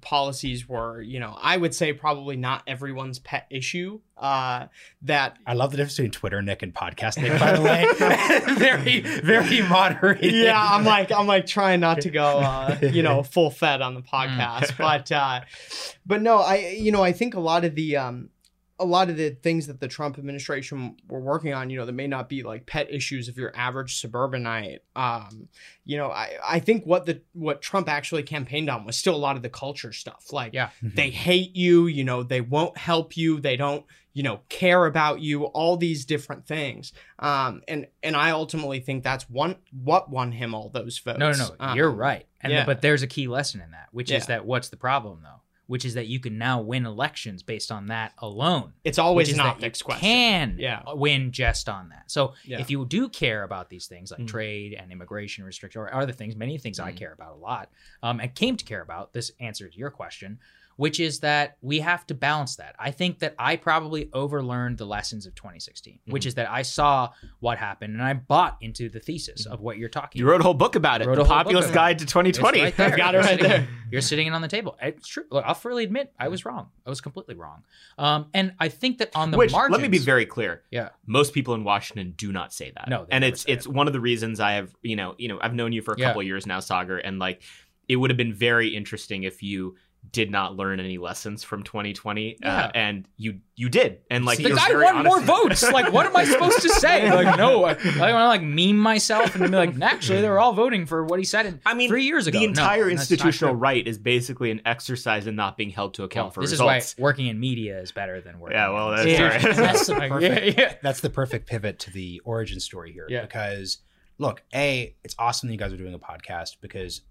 policies were, you know, I would say probably not everyone's pet issue. Uh, that I love the difference between Twitter Nick and podcast Nick, by the way. very, very moderated. yeah, I'm like I'm like trying not to go, uh, you know, full fed on the podcast, but uh, but no, I you know I think a lot of the um a lot of the things that the Trump administration were working on, you know, that may not be like pet issues of your average suburbanite. Um, you know, I, I think what the what Trump actually campaigned on was still a lot of the culture stuff. Like Yeah. they hate you, you know, they won't help you, they don't, you know, care about you, all these different things. Um, and and I ultimately think that's one what won him all those votes. No, no, no. Um, You're right. And yeah. but there's a key lesson in that, which Yeah. is that what's the problem though? Which is that you can now win elections based on that alone. It's always an optics question. Can Yeah. win just on that. So Yeah. if you do care about these things like Mhm. trade and immigration restriction or other things, many things I Mhm. care about a lot, um, and came to care about, this answers your question, which is that we have to balance that. I think that I probably overlearned the lessons of 2016, which Mhm. is that I saw what happened and I bought into the thesis of what you're talking you about. wrote a whole book about it. Wrote The Populist Guide to 2020. It's right. I've got it You're right sitting- there. You're sitting it on the table. It's true. Look, I'll freely admit I was wrong. I was completely wrong. Um, and I think that on the Which margins, let me be very clear. Yeah. Most people in Washington do not say that. No, and it's it's one of the reasons I have you know you know I've known you for a Yeah. couple of years now, Saagar, and like it would have been very interesting if you did not learn any lessons from 2020 Yeah. uh, and you you did and like the guy very won honest more votes. Like, what am I supposed to say? Like, no, I, I want to like meme myself and be like, actually, they were all voting for what he said in I mean, three years ago. the entire that's not institutional right is basically an exercise in not being held to account Well, for this results. is why working in media is better than working. Yeah, well, that's institutions. right. That's the perfect. Yeah, yeah. That's the perfect pivot to the origin story here. Yeah. Because look, A, it's awesome that you guys are doing a podcast because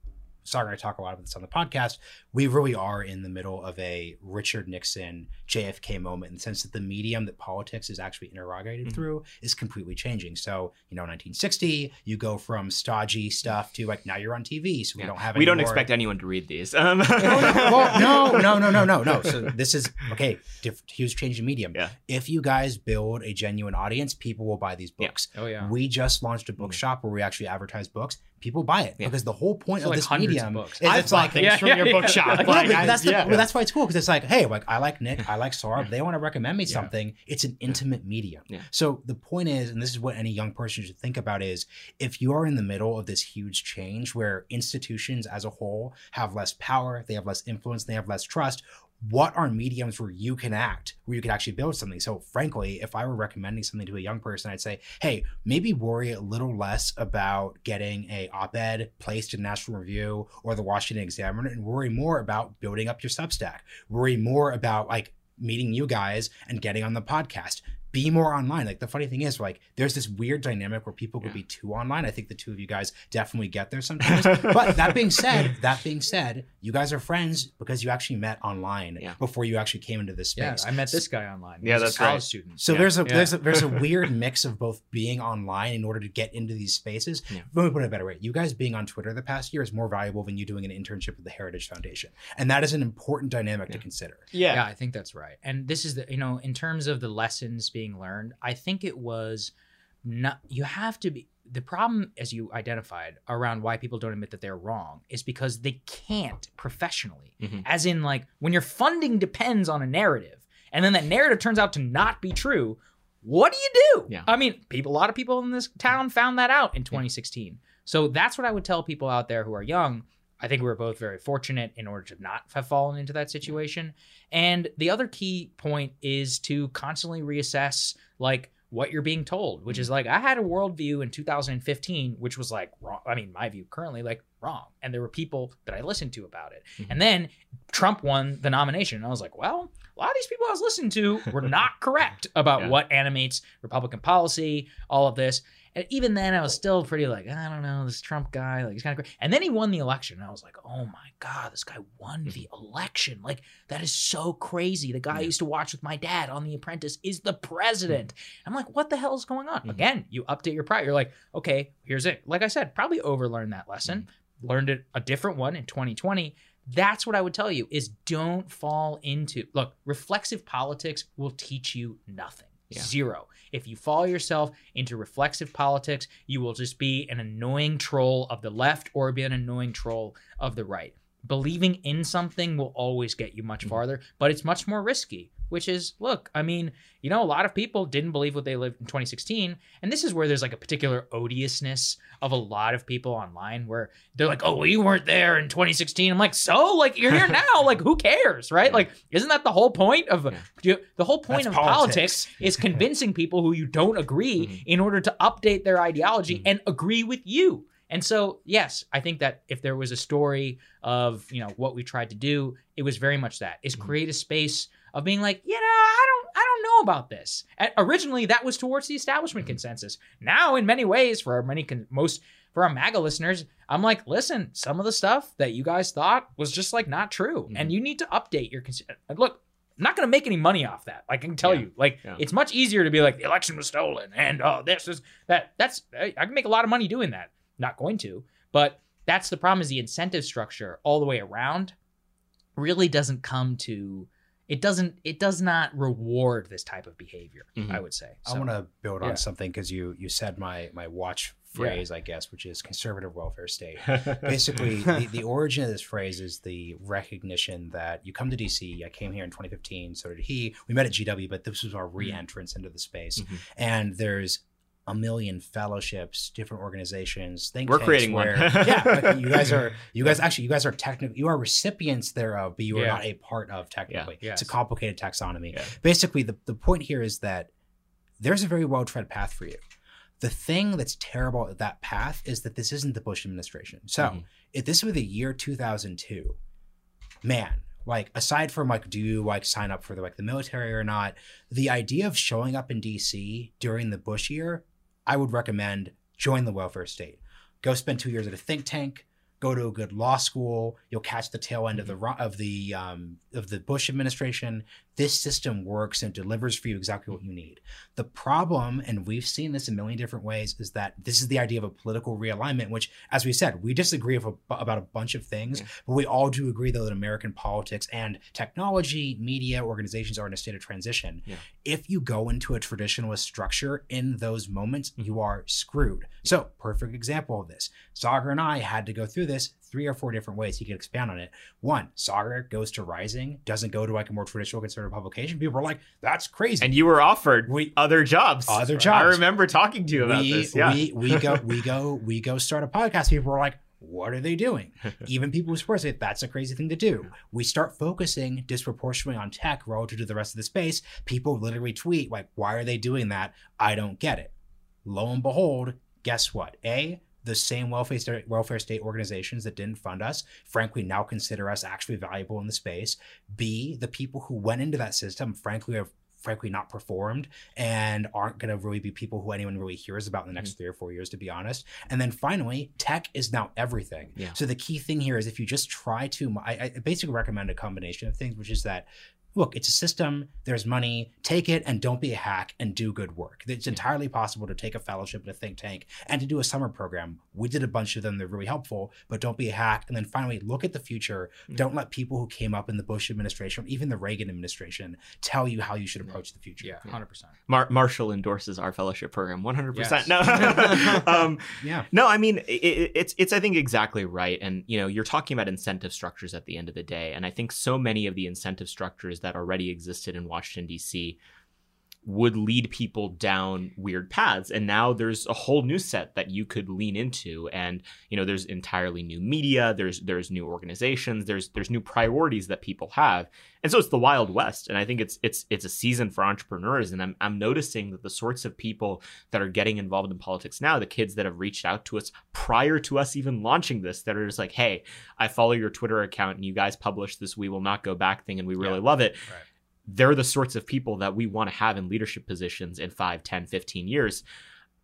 Saagar and I talk a lot about this on the podcast. We really are in the middle of a Richard Nixon JFK moment in the sense that the medium that politics is actually interrogated Mhm. through is completely changing. So, you know, 1960, you go from stodgy stuff to like now you're on TV. So we Yeah. don't have we don't more- expect anyone to read these. Um, well, no, no, no, no, no, no. So this is okay. Diff- huge change in medium. Yeah. If you guys build a genuine audience, people will buy these Yeah. books. Oh yeah. We just launched a bookshop where we actually advertise books. People buy it Yeah. because the whole point There's of like this hundreds of medium books. is I've it's bought like things Yeah, from yeah, your yeah. bookshop. Like, well, Like, but I- that's the, yeah. well, that's why it's cool because it's like, hey, like I like Nick, I like Saurabh. They want to recommend me Yeah. something. It's an intimate medium. Yeah. So the point is, and this is what any young person should think about, is if you are in the middle of this huge change where institutions as a whole have less power, they have less influence, they have less trust. What are mediums where you can act, where you can actually build something? So, frankly, if I were recommending something to a young person, I'd say, hey, maybe worry a little less about getting a op-ed placed in National Review or the Washington Examiner, and worry more about building up your Substack. Worry more about like meeting you guys and getting on the podcast. Be more online. Like the funny thing is, like, there's this weird dynamic where people could Yeah. be too online. I think the two of you guys definitely get there sometimes. but that being said, that being said, you guys are friends because you actually met online Yeah. before you actually came into this Yeah, space. I met this guy online. Yeah, that's a that's college right. student. So Yeah. there's a Yeah. there's a there's a weird mix of both being online in order to get into these spaces. Yeah. Let me put it a better way. You guys being on Twitter the past year is more valuable than you doing an internship with the Heritage Foundation, and that is an important dynamic to consider. yeah. Yeah, I think that's right. And this is the you know, in terms of the lessons being learned, I think it was not you have to be the problem as you identified around why people don't admit that they're wrong is because they can't professionally. Mhm. As in like when your funding depends on a narrative and then that narrative turns out to not be true, what do you do? Yeah. I mean, people a lot of people in this town found that out in 2016. So that's what I would tell people out there who are young. I think we were both very fortunate in order to not have fallen into that situation. And the other key point is to constantly reassess like what you're being told, which is like I had a worldview in 2015, which was like wrong. I mean, my view currently like wrong, and there were people that I listened to about it. Mhm. And then Trump won the nomination, and I was like, well, a lot of these people I was listening to were not correct about Yeah. what animates Republican policy, all of this. And even then, I was still pretty like, I don't know, this Trump guy, like he's kind of. And then he won the election. And I was like, oh my God, this guy won mm-hmm. the election. Like, that is so crazy. The guy I used to watch with my dad on The Apprentice is the mm. president. I'm like, what the hell is going on? Mhm. Again, you update your prior. You're like, okay, here's it. Like I said, probably overlearned that lesson, mm-hmm. learned it a different one in 2020. That's what I would tell you is don't fall into look, reflexive politics will teach you nothing. Yeah. Zero. If you fall yourself into reflexive politics, you will just be an annoying troll of the left or be an annoying troll of the right. Believing in something will always get you much Mhm. farther, but it's much more risky, which is look, I mean, you know, a lot of people didn't believe what they lived in 2016. And this is where there's like a particular odiousness of a lot of people online where they're like, oh, well, you weren't there in 2016. I'm like, so? Like, you're here now. like, who cares? Right? Yeah. Like, isn't that the whole point of Yeah. the whole point That's of politics. politics is convincing people who you don't agree Mhm. in order to update their ideology Mhm. and agree with you. And so, yes, I think that if there was a story of, you know, what we tried to do, it was very much that is Mhm. create a space of being like, you know, I don't I don't know about this. And originally that was towards the establishment Mhm. consensus. Now in many ways for our many con- most for our MAGA listeners, I'm like, listen, some of the stuff that you guys thought was just like not true. Mhm. And you need to update your cons- look, I'm not going to make any money off that. Like I can tell Yeah. you, like Yeah. it's much easier to be like the election was stolen and oh this is that. That's I can make a lot of money doing that. Not going to, but that's the problem. Is the incentive structure all the way around really doesn't come to. It doesn't. It does not reward this type of behavior. Mhm. I would say. I want to build on yeah. something because you you said my my watch phrase, I guess, which is conservative welfare state. Basically, the, the origin of this phrase is the recognition that you come to DC. I came here in 2015, so did he. We met at GW, but this was our re-entrance into the space. Mhm. And there's a million fellowships, different organizations. Think We're creating one. where, yeah, like, you guys are. You guys actually, you guys are technically, you are recipients thereof, but you are Yeah. not a part of technically. Yes. It's a complicated taxonomy. Yeah. Basically, the the point here is that there's a very well tread path for you. The thing that's terrible at that path is that this isn't the Bush administration. So Mhm. if this were the year 2002, man, like aside from like, do you like sign up for the like the military or not? The idea of showing up in DC during the Bush year, I would recommend join the welfare state. Go spend two years at a think tank. Go to a good law school. You'll catch the tail end of the of the um, of the Bush administration. This system works and delivers for you exactly what you need. The problem, and we've seen this a million different ways, is that this is the idea of a political realignment, which, as we said, we disagree of a, about a bunch of things, but we all do agree, though, that American politics and technology, media, organizations are in a state of transition. Yeah. If you go into a traditionalist structure in those moments, Mhm. you are screwed. So, perfect example of this. Saagar and I had to go through this three or four different ways. He could expand on it. One, Saagar goes to Rising, doesn't go to like a more traditional conservative publication. People are like, that's crazy. and you were offered We- other jobs. Other jobs. I remember talking to you about we, this. Yeah. we we go we go we go start a podcast. People are like, what are they doing? Even people who support it, that's a crazy thing to do. We start focusing disproportionately on tech relative to the rest of the space. People literally tweet like, why are they doing that? I don't get it. Lo and behold, guess what? A the same welfare state, welfare state organizations that didn't fund us, frankly, now consider us actually valuable in the space. B, the people who went into that system, frankly, have frankly not performed and aren't going to really be people who anyone really hears about in the next mm. three or four years, to be honest. And then finally, tech is now everything. Yeah. So the key thing here is if you just try to, I, I basically recommend a combination of things, which is that look, it's a system, there's money, take it and don't be a hack and do good work. It's entirely possible to take a fellowship at a think tank and to do a summer program. We did a bunch of them, they're really helpful, but don't be a hack. And then finally, look at the future. Mhm. Don't let people who came up in the Bush administration, or even the Reagan administration, tell you how you should approach the future. yeah, hundred percent. Mar- Marshall endorses our fellowship program 100%. Yes. No. um, Yeah. No, I mean it, it's it's I think exactly right, and you know you're talking about incentive structures at the end of the day, and I think so many of the incentive structures that already existed in Washington D.C. would lead people down weird paths, and now there's a whole new set that you could lean into, and you know there's entirely new media, there's there's new organizations, there's there's new priorities that people have, and so it's the wild west, and I think it's it's it's a season for entrepreneurs, and I'm I'm noticing that the sorts of people that are getting involved in politics now, the kids that have reached out to us prior to us even launching this, that are just like, hey, I follow your Twitter account and you guys published this We Will Not Go Back thing and we really Yeah. love it. Right. They're the sorts of people that we want to have in leadership positions in 5, 10, 15 years.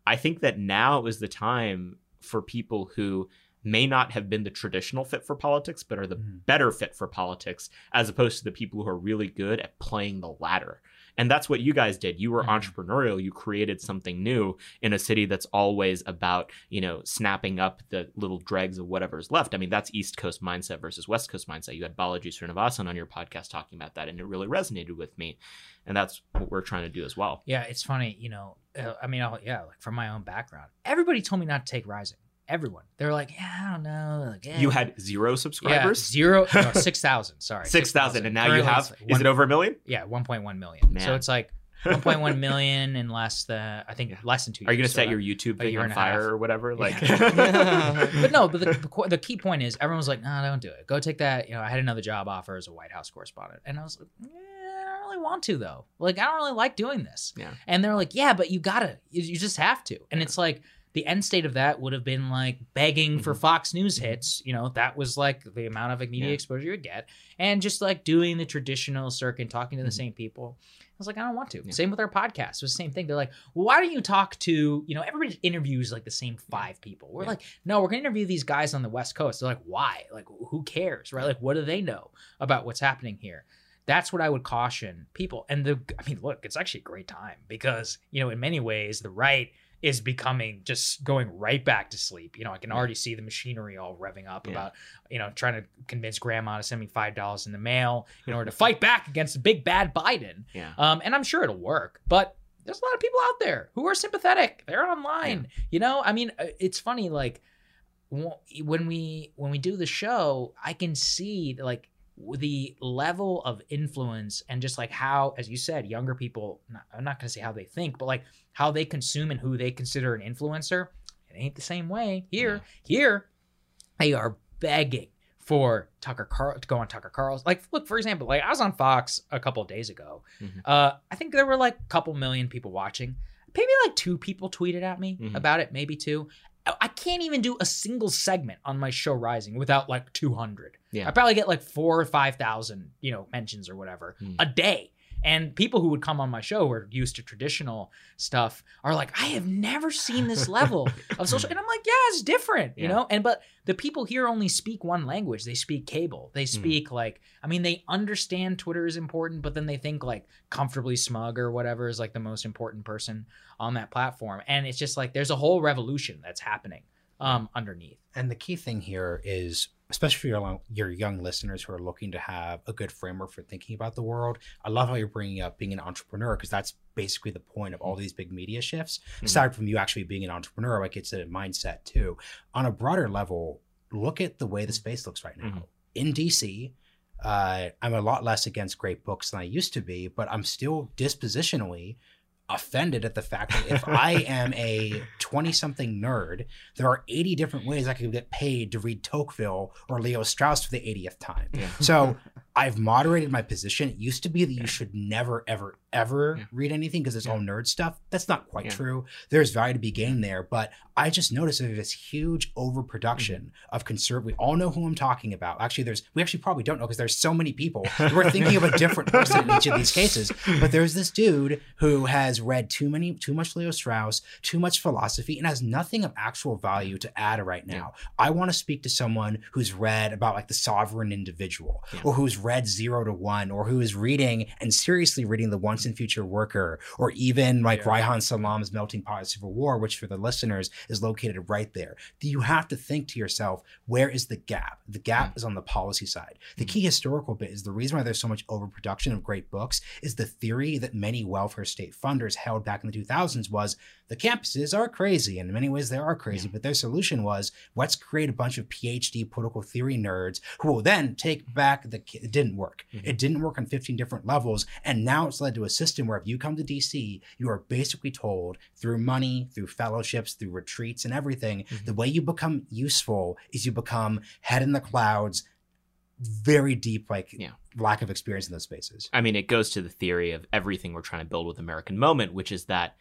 I think that now is the time for people who may not have been the traditional fit for politics, but are the Mhm. better fit for politics, as opposed to the people who are really good at playing the ladder. And that's what you guys did. You were Mhm. entrepreneurial. You created something new in a city that's always about, you know, snapping up the little dregs of whatever's left. I mean, that's East Coast mindset versus West Coast mindset. You had Balaji Srinivasan on your podcast talking about that, and it really resonated with me. And that's what we're trying to do as well. Yeah, it's funny, you know. Uh, I mean, I'll, yeah, like from my own background, everybody told me not to take Rising. Everyone, they're like, yeah, I don't know. Like, eh. You had zero yeah, subscribers, zero, no, six thousand. Sorry, 6,000, and now you have, like is it over a million? Yeah, one point one million. Man. So it's like one point one million in less than I think Yeah. less than two. Are you going to so set your YouTube thing on fire half. or whatever? Like, but no, but the, the, key point is everyone's like, no, don't do it. Go take that. You know, I had another job offer as a White House correspondent, and I was like, eh, I don't really want to though. Like, I don't really like doing this. Yeah. And they're like, yeah, but you gotta, you, you just have to. And it's like the end state of that would have been like begging for Mhm. Fox News hits. You know, that was like the amount of like, media Yeah. exposure you would get, and just like doing the traditional circuit, talking to the Mhm. same people. I was like, I don't want to. Yeah. Same with our podcast. It was the same thing. They're like, well, why don't you talk to, you know, everybody interviews like the same five people. We're Yeah. like, no, we're gonna interview these guys on the West Coast. They're like, why? Like, who cares, right? Like, what do they know about what's happening here? That's what I would caution people. And the, I mean, look, it's actually a great time because you know, in many ways, the right is becoming just going right back to sleep. You know, I can already see the machinery all revving up Yeah. about, you know, trying to convince grandma to send me five dollars in the mail in order to fight back against the big bad Biden. yeah. Um, and I'm sure it'll work, but there's a lot of people out there who are sympathetic. They're online. You know, I mean, uh, it's funny. Like when we when we do the show, I can see like the level of influence and just like how, as you said, younger people. Not, I'm not going to say how they think, but like how they consume and who they consider an influencer. It ain't the same way here. Here, they are begging for Tucker Carl to go on Tucker Carl's. Like, look, for example, like I was on Fox a couple of days ago. Mhm. Uh, I think there were like a couple million people watching. Maybe like two people tweeted at me Mhm. about it, maybe two. I- can't even do a single segment on my show Rising without like 200. Yeah. I probably get like four or 5,000, you know, mentions or whatever Hmm. a day. And people who would come on my show who are used to traditional stuff are like, I have never seen this level of social. And I'm like, yeah, it's different, you know? And but the people here only speak one language. They speak cable. They speak like, I mean, they understand Twitter is important, but then they think like comfortably smug or whatever is like the most important person on that platform. And it's just like there's a whole revolution that's happening um underneath. And the key thing here is, especially for your, your young listeners who are looking to have a good framework for thinking about the world, I love how you're bringing up being an entrepreneur because that's basically the point of all these big media shifts. Mhm. Aside from you actually being an entrepreneur, like it's a mindset too. On a broader level, look at the way the space looks right now. Mhm. In DC, uh, I'm a lot less against great books than I used to be, but I'm still dispositionally offended at the fact that if I am a 20 something nerd, there are 80 different ways I could get paid to read Tocqueville or Leo Strauss for the 80th time. Yeah. So I've moderated my position. It used to be that you should never, ever, ever Yeah. read anything because it's all nerd stuff. That's not quite Yeah. true. There's value to be gained there, but I just noticed that this huge overproduction Mm-hmm. of conservative. We all know who I'm talking about. Actually, there's we actually probably don't know because there's so many people who are thinking of a different person in each of these cases. But there's this dude who has read too many, too much Leo Strauss, too much philosophy, and has nothing of actual value to add right now. I want to speak to someone who's read about like the sovereign individual, Yeah. or who's read Zero to One, or who is reading and seriously reading The Once and Future Worker, or even like Yeah. Reihan Salam's Melting Pot of Civil War, which for the listeners is located right there. You have to think to yourself, where is the gap? The gap is on the policy side. The Mhm. key historical bit is the reason why there's so much overproduction of great books is the theory that many welfare state funders held back in the 2000s was the campuses are crazy. And in many ways, they are crazy. Yeah. But their solution was let's create a bunch of PhD political theory nerds who will then take back the. It didn't work. Mhm. It didn't work on 15 different levels. And now it's led to a system where if you come to DC, you are basically told through money, through fellowships, through retreats and everything, Mhm. the way you become useful is you become head in the clouds, very deep, like Yeah. lack of experience in those spaces. I mean, it goes to the theory of everything we're trying to build with American Moment, which is that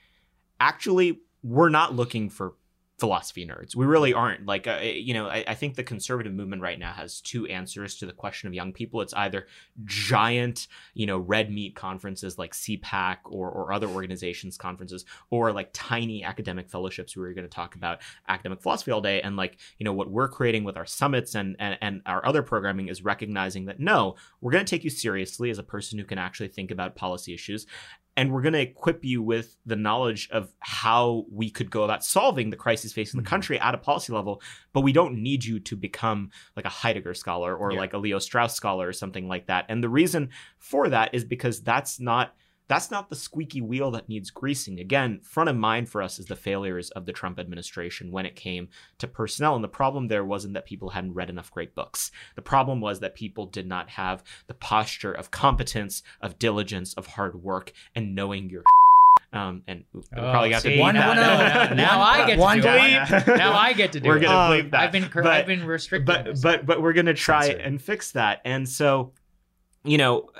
actually we're not looking for philosophy nerds. We really aren't. Like, uh, you know, I, I, think the conservative movement right now has two answers to the question of young people. It's either giant, you know, red meat conferences like CPAC or, or other organizations' conferences, or like tiny academic fellowships where you're going to talk about academic philosophy all day. And like, you know, what we're creating with our summits and, and, and our other programming is recognizing that no, we're going to take you seriously as a person who can actually think about policy issues and we're going to equip you with the knowledge of how we could go about solving the crises facing mm-hmm. the country at a policy level but we don't need you to become like a heidegger scholar or yeah. like a leo strauss scholar or something like that and the reason for that is because that's not that's not the squeaky wheel that needs greasing. Again, front of mind for us is the failures of the Trump administration when it came to personnel. And the problem there wasn't that people hadn't read enough great books. The problem was that people did not have the posture of competence, of diligence, of hard work, and knowing your um, and we oh, probably got see, to one. No, no, no, now I get one to do it. Now I get to do we're it. We're gonna um, that. I've been but, I've been restricted. But but but we're gonna try and fix that. And so, you know,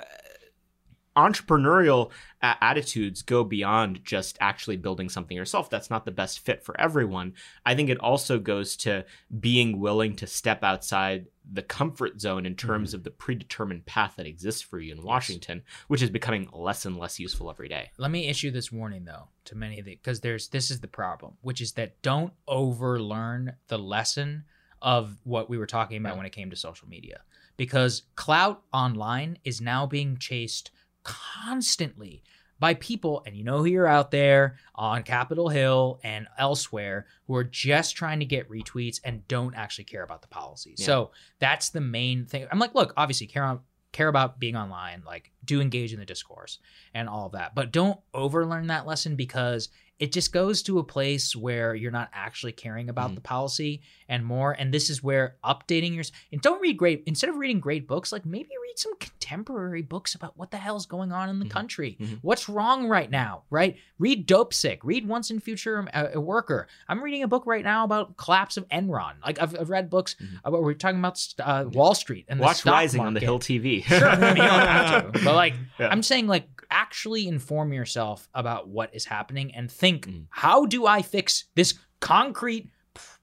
entrepreneurial uh, attitudes go beyond just actually building something yourself. That's not the best fit for everyone. I think it also goes to being willing to step outside the comfort zone in terms mm-hmm. of the predetermined path that exists for you in Washington, which is becoming less and less useful every day. Let me issue this warning though to many of the because there's this is the problem, which is that don't overlearn the lesson of what we were talking about yeah. when it came to social media because clout online is now being chased constantly by people, and you know who you're out there on Capitol Hill and elsewhere who are just trying to get retweets and don't actually care about the policy. Yeah. So that's the main thing. I'm like, look, obviously care care about being online, like do engage in the discourse and all of that, but don't overlearn that lesson because it just goes to a place where you're not actually caring about mm. the policy and more. And this is where updating your and don't read great instead of reading great books, like maybe read some contemporary books about what the hell's going on in the mm-hmm. country. Mm-hmm. What's wrong right now, right? Read Dopesick, read Once in Future a, uh, a, Worker. I'm reading a book right now about collapse of Enron. Like I've, I've read books mm-hmm. about we're talking about uh, Wall Street and watch Rising market. on the Hill TV. sure, I mean, you don't have to, but like yeah. I'm saying, like actually inform yourself about what is happening and think, mm. how do I fix this concrete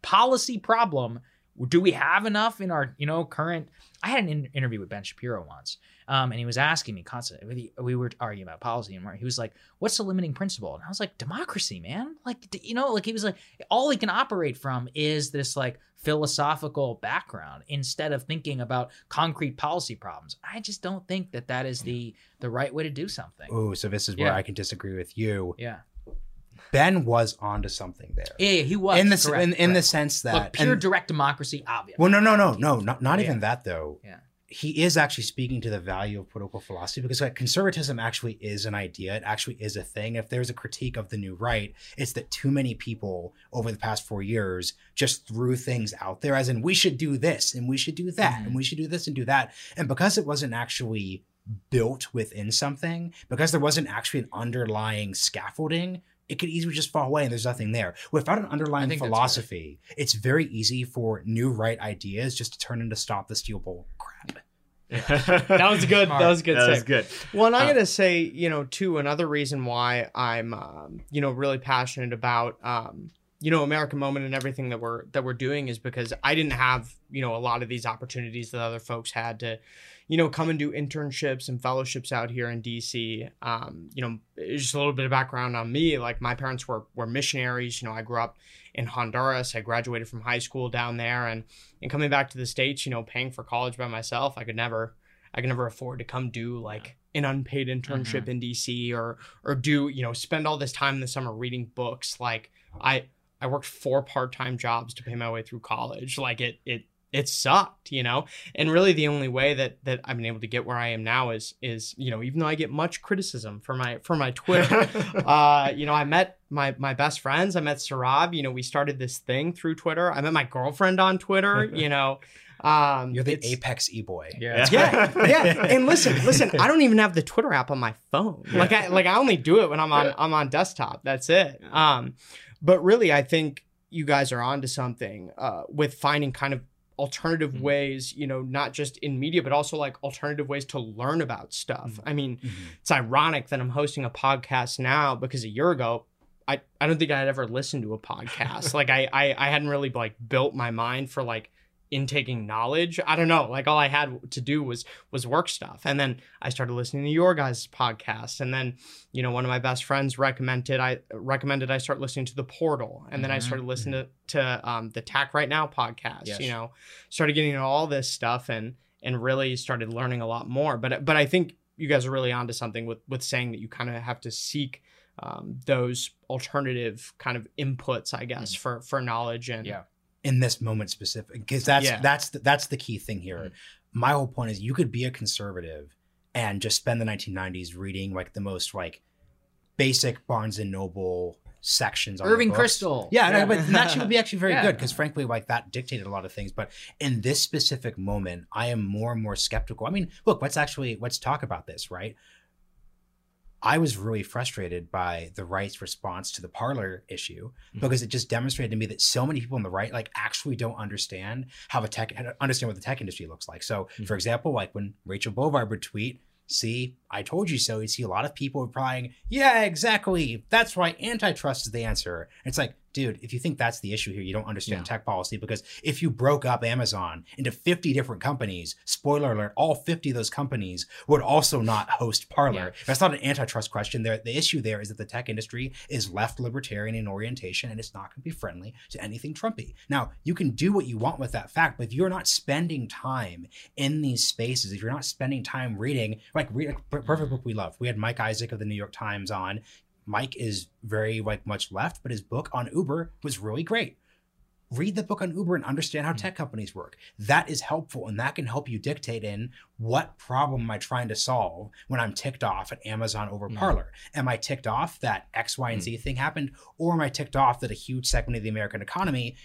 policy problem? Do we have enough in our, you know, current? I had an in- interview with Ben Shapiro once, um, and he was asking me constantly. We were arguing about policy, and he was like, "What's the limiting principle?" And I was like, "Democracy, man. Like, you know, like he was like, all he can operate from is this like philosophical background instead of thinking about concrete policy problems. I just don't think that that is the the right way to do something. Oh, so this is where yeah. I can disagree with you. Yeah. Ben was onto something there. Yeah, yeah he was in the correct, in, in the sense that Look, pure and, direct democracy, obvious. Well, no, no, no, no, not not yeah. even that though. Yeah he is actually speaking to the value of political philosophy because like conservatism actually is an idea it actually is a thing if there's a critique of the new right it's that too many people over the past four years just threw things out there as in we should do this and we should do that mm-hmm. and we should do this and do that and because it wasn't actually built within something because there wasn't actually an underlying scaffolding it could easily just fall away and there's nothing there. Without an underlying philosophy, right. it's very easy for new right ideas just to turn into stop the steal bull crap. that was good. That was good. That was good. Well, and I'm uh, gonna say, you know, too, another reason why I'm, um, you know, really passionate about, um, you know, American Moment and everything that we're that we're doing is because I didn't have, you know, a lot of these opportunities that other folks had to, you know, come and do internships and fellowships out here in DC. Um, you know, just a little bit of background on me. Like my parents were were missionaries. You know, I grew up in Honduras. I graduated from high school down there, and and coming back to the states, you know, paying for college by myself, I could never, I could never afford to come do like an unpaid internship mm-hmm. in DC or or do you know spend all this time in the summer reading books. Like I I worked four part time jobs to pay my way through college. Like it it it sucked, you know. And really, the only way that that I've been able to get where I am now is is you know even though I get much criticism for my for my Twitter, uh, you know I met my my best friends. I met Saurabh. You know we started this thing through Twitter. I met my girlfriend on Twitter. You know. Um, You're the apex e boy. Yeah, yeah, yeah. And listen, listen. I don't even have the Twitter app on my phone. Like I like I only do it when I'm on I'm on desktop. That's it. Um, but really, I think you guys are onto something uh, with finding kind of alternative mm-hmm. ways, you know, not just in media, but also like alternative ways to learn about stuff. Mm-hmm. I mean, mm-hmm. it's ironic that I'm hosting a podcast now because a year ago, I, I don't think I had ever listened to a podcast. like I, I I hadn't really like built my mind for like intaking knowledge. I don't know. Like all I had to do was was work stuff. And then I started listening to your guys' podcast. And then, you know, one of my best friends recommended I recommended I start listening to the portal. And then I Mhm, started listening to, to um the Tack Right Now podcast, Yes. you know, started getting into all this stuff and and really started learning a lot more. But but I think you guys are really onto something with with saying that you kind of have to seek um, those alternative kind of inputs, I guess, for for knowledge and Yeah. In this moment specific because that's Yeah. that's the, that's the key thing here. Mm. My whole point is you could be a conservative and just spend the 1990s reading like the most like basic Barnes and Noble sections on Irving. Kristol. Yeah, no, Yeah. but that actually be actually very Yeah. good because frankly, like that dictated a lot of things. But in this specific moment, I am more and more skeptical. I mean, look, let's actually let's talk about this, right? I was really frustrated by the right's response to the Parler issue Mhm. because it just demonstrated to me that so many people on the right like actually don't understand how the tech understand what the tech industry looks like. So, for example, like when Rachel Bovard would tweet, "See, I told you so," you'd see a lot of people replying, "Yeah, exactly. That's why Antitrust is the answer." And it's like, dude, if you think that's the issue here, you don't understand Yeah. tech policy because if you broke up Amazon into 50 different companies, spoiler alert, all 50 of those companies would also not host Parler. That's not an antitrust question. There, the issue there is that the tech industry is left libertarian in orientation and it's not going to be friendly to anything Trumpy. Now, you can do what you want with that fact, but if you're not spending time in these spaces, if you're not spending time reading, like read a perfect book we love. We had Mike Isaac of the New York Times on. Mike is very like much left, but his book on Uber was really great. Read the book on Uber and understand how tech companies work. That is helpful, and that can help you dictate in what problem am I trying to solve when I'm ticked off at Amazon over Mm. Parler. Am I ticked off that X, Y, and Z thing happened, or am I ticked off that a huge segment of the American economy,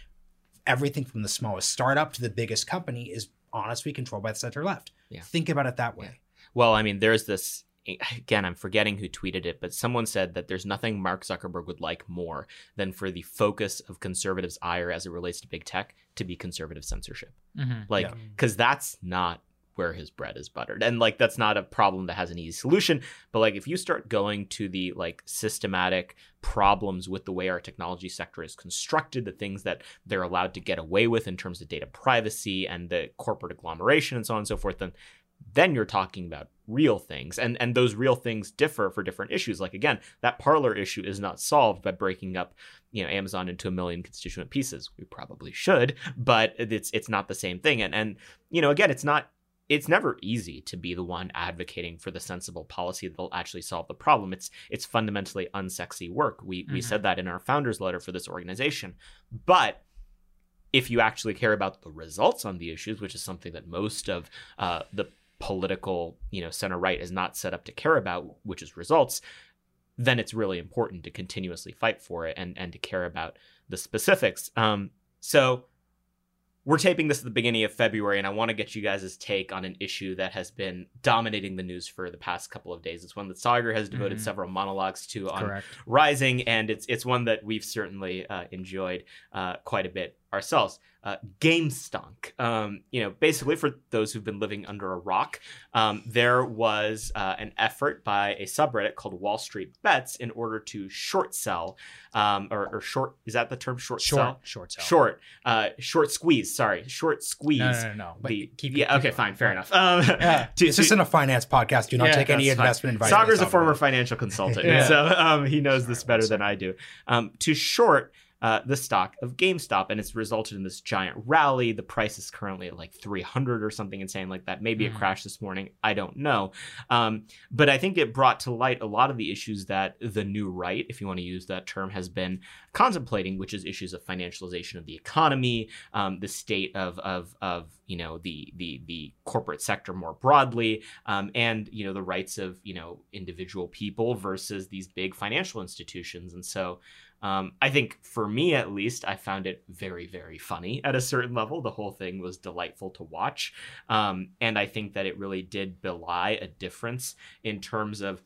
everything from the smallest startup to the biggest company, is honestly controlled by the center left? Yeah. Think about it that way. Yeah. Well, I mean, there's this. Again, I'm forgetting who tweeted it, but someone said that there's nothing Mark Zuckerberg would like more than for the focus of conservatives' ire as it relates to big tech to be conservative censorship. Mhm. Like, Yeah. because that's not where his bread is buttered. And like, that's not a problem that has an easy solution. But like, if you start going to the like systematic problems with the way our technology sector is constructed, the things that they're allowed to get away with in terms of data privacy and the corporate agglomeration and so on and so forth, then then you're talking about real things. And and those real things differ for different issues. Like again that Parler issue is not solved by breaking up you know amazon into a million constituent pieces. We probably should but it's it's not the same thing. And and you know again it's not it's never easy to be the one advocating for the sensible policy that'll actually solve the problem. It's it's fundamentally unsexy work. We we Mhm. said that in our founders letter for this organization. But if you actually care about the results on the issues, which is something that most of uh, the political, you know, center right is not set up to care about, which is results, then it's really important to continuously fight for it and and to care about the specifics. Um, so we're taping this at the beginning of February, and I want to get you guys' take on an issue that has been dominating the news for the past couple of days. It's one that Saagar has devoted Mhm. several monologues to on Correct. Rising, and it's it's one that we've certainly uh, enjoyed uh, quite a bit ourselves. Uh, GameStonk. Um, you know, basically for those who've been living under a rock, um, there was uh, an effort by a subreddit called Wall Street Bets in order to short sell, um, or, or short. Is that the term? Short, Short, sell. short sell. Short, uh, short squeeze. Sorry, short squeeze. No, no, no, no. But The, keep yeah, keep okay, going. fine, fair enough. Um, Yeah. to- This to- isn't a finance podcast. Do not Yeah, take any that's fine. investment advice. Saagar's a former financial consultant, Yeah. so um, he knows this better than I do. Um, to short uh, the stock of GameStop, and it's resulted in this giant rally. The price is currently at like 300 or something insane like that. Maybe Mhm. it crashed this morning. I don't know. Um, but I think it brought to light a lot of the issues that the new right, if you want to use that term, has been contemplating, which is issues of financialization of the economy, um, the state of of of you know the the the corporate sector more broadly, um, and you know the rights of you know individual people versus these big financial institutions. And so, um, I think for me at least, I found it very very funny at a certain level. The whole thing was delightful to watch, um, and I think that it really did belie a difference in terms of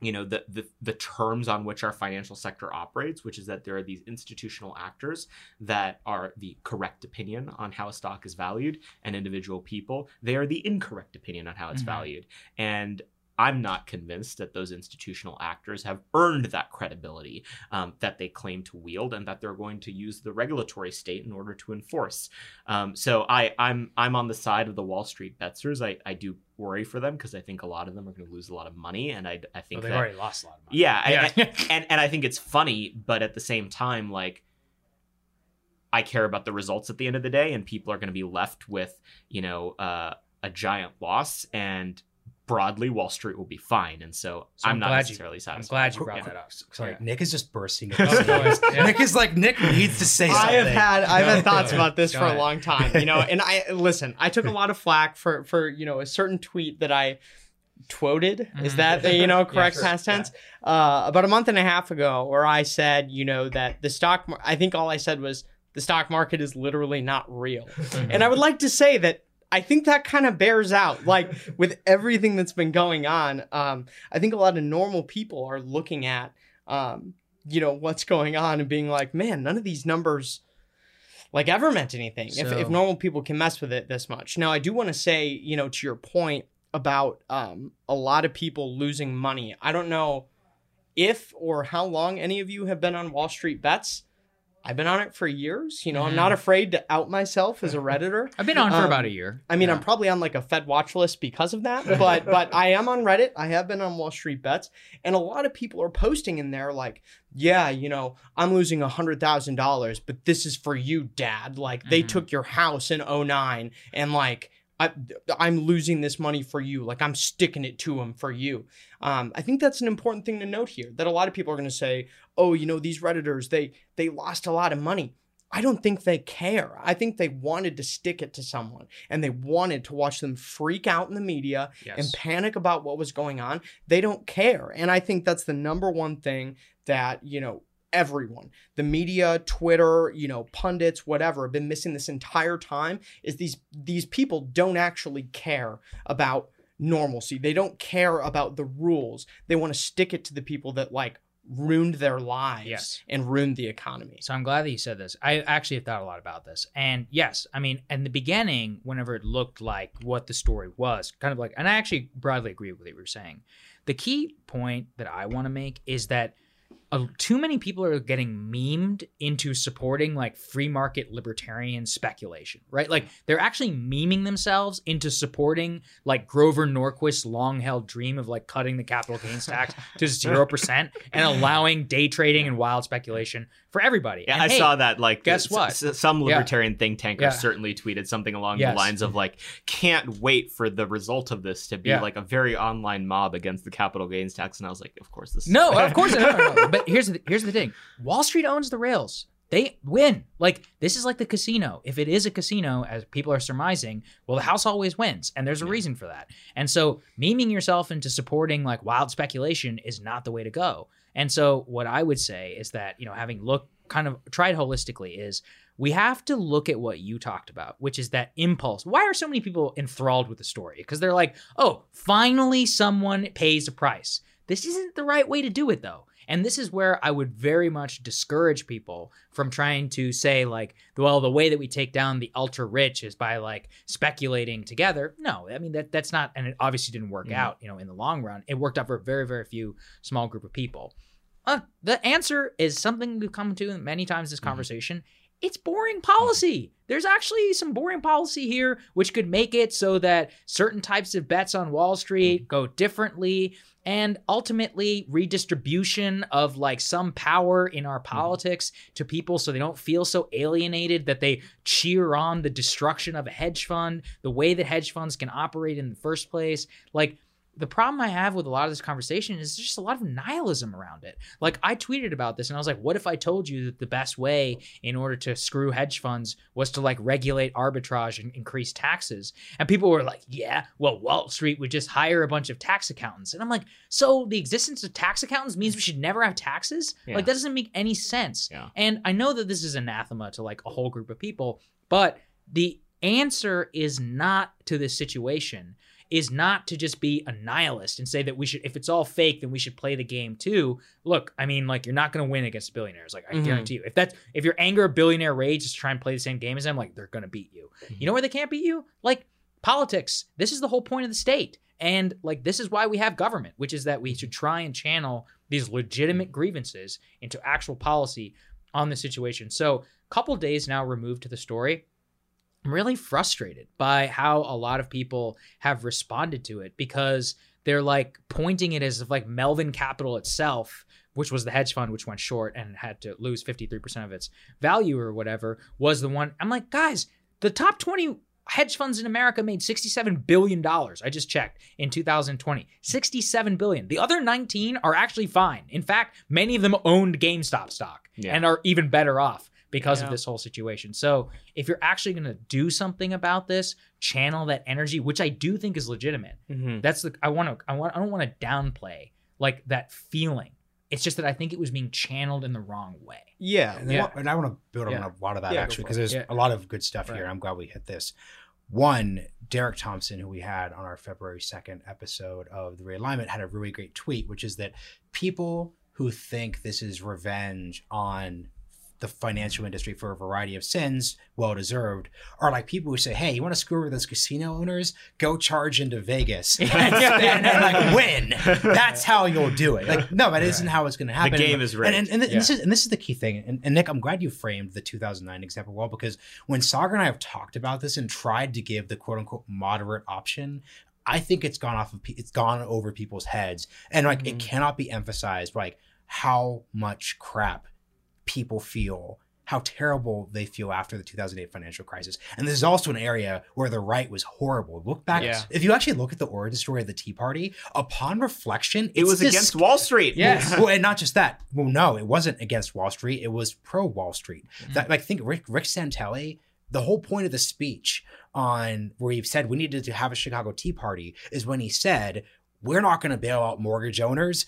you know the, the the terms on which our financial sector operates which is that there are these institutional actors that are the correct opinion on how a stock is valued and individual people they are the incorrect opinion on how it's Mhm. valued and I'm not convinced that those institutional actors have earned that credibility um, that they claim to wield, and that they're going to use the regulatory state in order to enforce. Um, so I, I'm I'm on the side of the Wall Street betsers. I, I do worry for them because I think a lot of them are going to lose a lot of money, and I, I think Well, they've that already lost a lot of money. yeah, Yeah. I- and and I think it's funny, but at the same time, like I care about the results at the end of the day, and people are going to be left with you know uh, a giant loss, and broadly Wall Street will be fine, and so, So I'm, I'm not glad you- necessarily I'm glad you Yeah. brought that up. Sorry, Yeah. Nick is just bursting. At go ahead. Yeah. Nick is like Nick needs to say something. I have had I've Go had thoughts ahead. about this Go for ahead. a long time, you know. And I listen. I took a lot of flack for for you know a certain tweet that I twoted. Is Mhm. that the, you know correct sure. past tense? Uh, about a month and a half ago, where I said you know that the stock. mar- I think all I said was the stock market is literally not real, and I would like to say that. I think that kind of bears out, like with everything that's been going on. Um, I think a lot of normal people are looking at, um, you know, what's going on and being like, man, none of these numbers like ever meant anything if, if normal people can mess with it this much now i do want to say you know to your point about um, a lot of people losing money i don't know if or how long any of you have been on wall street bets i've been on it for years you know i'm Mhm. not afraid to out myself as a redditor I've been on for Um, about a year. I mean, Yeah. I'm probably on like a Fed watch list because of that, but but I am on Reddit. I have been on Wall Street Bets, and a lot of people are posting in there like, yeah, you know, I'm losing a hundred thousand dollars, but this is for you, Dad. Like they Mhm. took your house in 09 and like. I, I'm losing this money for you. Like I'm sticking it to them for you. Um, I think that's an important thing to note here. That a lot of people are going to say, "Oh, you know, these redditors they they lost a lot of money." I don't think they care. I think they wanted to stick it to someone and they wanted to watch them freak out in the media Yes. and panic about what was going on. They don't care. And I think that's the number one thing that, you know, everyone, the media, Twitter, you know, pundits, whatever, have been missing this entire time is these these people don't actually care about normalcy. They don't care about the rules. They want to stick it to the people that like ruined their lives Yes. and ruined the economy. So I'm glad that you said this. I actually have thought a lot about this. And yes, I mean, in the beginning, whenever it looked like what the story was, kind of like, and I actually broadly agree with what you were saying. The key point that I want to make is that too many people are getting memed into supporting like free market libertarian speculation, right? Like they're actually memeing themselves into supporting like Grover Norquist's long held dream of like cutting the capital gains tax to 0% and allowing day trading and wild speculation for everybody. Yeah, And I hey, saw that. Like, guess what? s- some Yeah. libertarian think tanker Yeah. certainly tweeted something along Yes. the lines of like, "Can't wait for the result of this to be Yeah. like a very online mob against the capital gains tax." And I was like, "Of course, this." Is No, of course no, no, no. But here's the here's the thing. Wall Street owns the rails. They win. Like this is like the casino. If it is a casino, as people are surmising, well, the house always wins, and there's a Yeah. reason for that. And so, memeing yourself into supporting like wild speculation is not the way to go. And so, what I would say is that you know, having looked kind of tried holistically, is we have to look at what you talked about, which is that impulse. Why are so many people enthralled with the story? Because they're like, oh, finally someone pays a price. This isn't the right way to do it, though. And this is where I would very much discourage people from trying to say, like, well, the way that we take down the ultra rich is by like speculating together. No, I mean that that's not, and it obviously didn't work Mhm. out, you know, in the long run. It worked out for a very, very few small group of people. Uh, the answer is something we've come to many times in this Mhm. conversation. It's boring policy. There's actually some boring policy here, which could make it so that certain types of bets on Wall Street go differently and ultimately redistribution of like some power in our mm-hmm. politics to people so they don't feel so alienated that they cheer on the destruction of a hedge fund, the way that hedge funds can operate in the first place. Like the problem I have with a lot of this conversation is there's just a lot of nihilism around it. Like I tweeted about this and I was like, what if I told you that the best way in order to screw hedge funds was to like regulate arbitrage and increase taxes? And people were like, yeah, well, Wall Street would just hire a bunch of tax accountants. And I'm like, so the existence of tax accountants means we should never have taxes? Yeah. Like that doesn't make any sense. Yeah. And I know that this is anathema to like a whole group of people, but the answer is not to this situation is not to just be a nihilist and say that we should if it's all fake then we should play the game too look i mean like you're not going to win against billionaires like i Mhm. guarantee you if that's if your anger billionaire rage is to try and play the same game as them like they're going to beat you you know where they can't beat you like politics. This is the whole point of the state. And like this is why we have government, which is that we should try and channel these legitimate grievances into actual policy on the situation. So, couple days now removed to the story, I'm really frustrated by how a lot of people have responded to it because they're like pointing it as if like Melvin Capital itself, which was the hedge fund which went short and had to lose 53% of its value or whatever, was the one. I'm like, guys, the top 20 hedge funds in America made 67 billion dollars. I just checked in 2020. 67 billion. The other 19 are actually fine. In fact, many of them owned GameStop stock Yeah. and are even better off because Yeah. of this whole situation. So, if you're actually going to do something about this, channel that energy, which I do think is legitimate. Mhm. That's the I want to I want I don't want to downplay like that feeling. It's just that I think it was being channeled in the wrong way. Yeah. And, then Yeah. what- and I want to build on Yeah. a lot of that Yeah, actually because there's Yeah. a lot of good stuff here. I'm glad we hit this. One, Derek Thompson, who we had on our February 2nd episode of the realignment, had a really great tweet, which is that people who think this is revenge on the financial industry for a variety of sins, well deserved, are like people who say, "Hey, you want to screw over those casino owners? Go charge into Vegas and, and, and, like win. That's how you'll do it." Like, no, that not how it's going to happen. The game is rigged. And, and, and this is and this is the key thing. And, and Nick, I'm glad you framed the 2009 example well because when Saagar and I have talked about this and tried to give the quote unquote moderate option, I think it's gone off of pe- it's gone over people's heads, and like it Mhm. cannot be emphasized like how much crap people feel. How terrible they feel after the 2008 financial crisis. And this is also an area where the right was horrible. Look back, Yeah. if you actually look at the origin story of the Tea Party, upon reflection, It was dis- against Wall Street. Yes. well, and not just that. Well, no, it wasn't against Wall Street. It was pro Wall Street. Mm-hmm. That like think Rick Rick Santelli. The whole point of the speech on where he said we needed to have a Chicago Tea Party is when he said we're not going to bail out mortgage owners,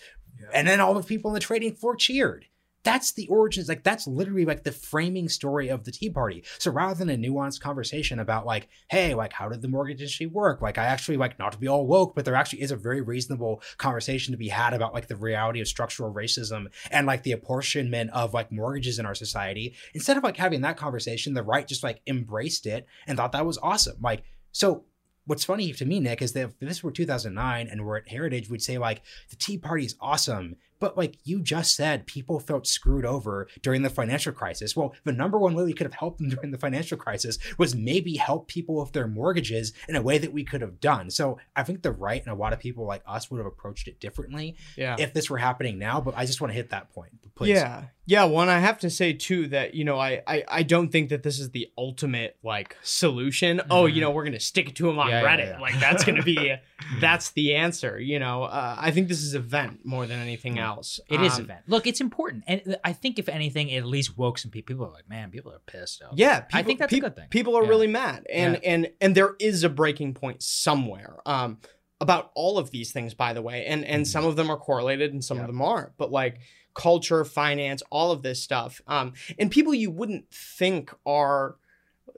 and then all the people in the trading floor cheered. That's the origins. Like that's literally like the framing story of the Tea Party. So rather than a nuanced conversation about like, hey, like how did the mortgage industry work? Like I actually like not to be all woke, but there actually is a very reasonable conversation to be had about like the reality of structural racism and like the apportionment of like mortgages in our society. Instead of like having that conversation, the right just like embraced it and thought that was awesome. Like so. What's funny to me, Nick, is that if this were 2009 and we're at Heritage, we'd say like the Tea Party is awesome. But like you just said, people felt screwed over during the financial crisis. Well, the number one way we could have helped them during the financial crisis was maybe help people with their mortgages in a way that we could have done. So I think the right and a lot of people like us would have approached it differently Yeah. if this were happening now. But I just want to hit that point, please. Yeah. Yeah. Well, and I have to say too that, you know, I, I, I don't think that this is the ultimate like solution. Oh, you Mhm. know, we're to stick it to him on Yeah, yeah, Reddit. yeah. Like that's to be, that's the answer. You know, uh, I think this is event more than anything else. It is Um, event. Look, it's important, and I think if anything, it at least woke some people. People are like, man, people are pissed. Out. Yeah, people, I think that's a good thing. People are Yeah. really mad, and Yeah. and and there is a breaking point somewhere. Um, about all of these things, by the way, and and some of them are correlated, and some Yeah. of them aren't. But like culture, finance, all of this stuff, um, and people you wouldn't think are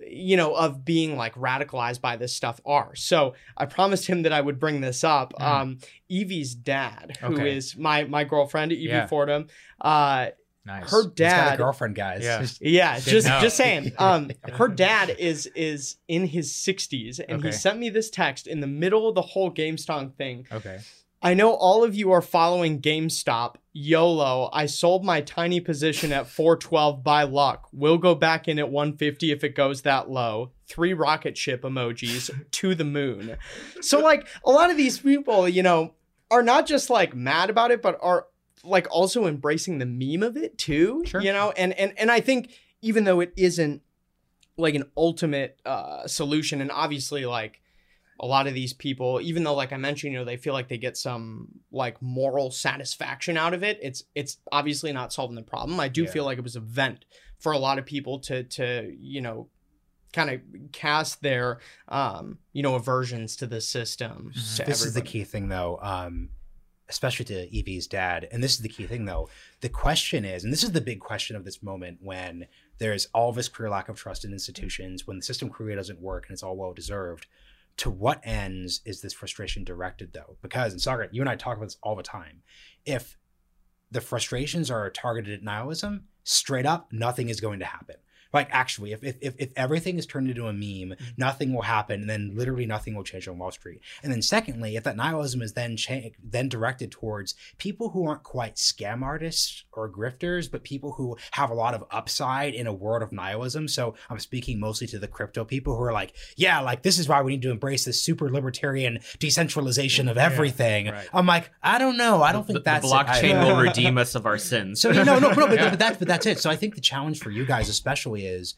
you know of being like radicalized by this stuff are so i promised him that i would bring this up Mm. um evie's dad who is Okay. my my girlfriend evie Yeah. fordham uh nice. her He's got a dad girlfriend, guys. Yeah. yeah, just know. just saying. Um, her dad is is in his sixties, and he sent me this text in the middle of the whole GameStop thing. okay. I know all of you are following GameStop. YOLO. I sold my tiny position at 412 by luck. We'll go back in at 150 if it goes that low. Three rocket ship emojis to the moon. So like a lot of these people, you know, are not just like mad about it, but are like also embracing the meme of it too. Sure. You know, and and and I think even though it isn't like an ultimate uh solution, and obviously like a lot of these people even though like i mentioned you know they feel like they get some like moral satisfaction out of it it's it's obviously not solving the problem i do Yeah. feel like it was a vent for a lot of people to to you know kind of cast their um you know aversions to the system Mhm. to this is the key thing though um especially to evie's dad and this is the key thing though. The question is and this is the big question of this moment when there's all this clear lack of trust in institutions when the system clearly doesn't work and it's all well deserved to what ends is this frustration directed though? Because and Saagar, you and i talk about this all the time. If the frustrations are targeted at nihilism straight up nothing is going to happen Like actually, if if if, everything is turned into a meme, Mm-hmm. nothing will happen, and then literally nothing will change on Wall Street. And then secondly, if that nihilism is then cha- then directed towards people who aren't quite scam artists or grifters, but people who have a lot of upside in a world of nihilism. So I'm speaking mostly to the crypto people who are like, yeah, like this is why we need to embrace this super libertarian decentralization of Yeah, everything. right. I'm like, I don't know. I don't the, think the that's it blockchain will redeem us of our sins. So no, no, no, but, Yeah. but that's but that's it. So I think the challenge for you guys, especially, is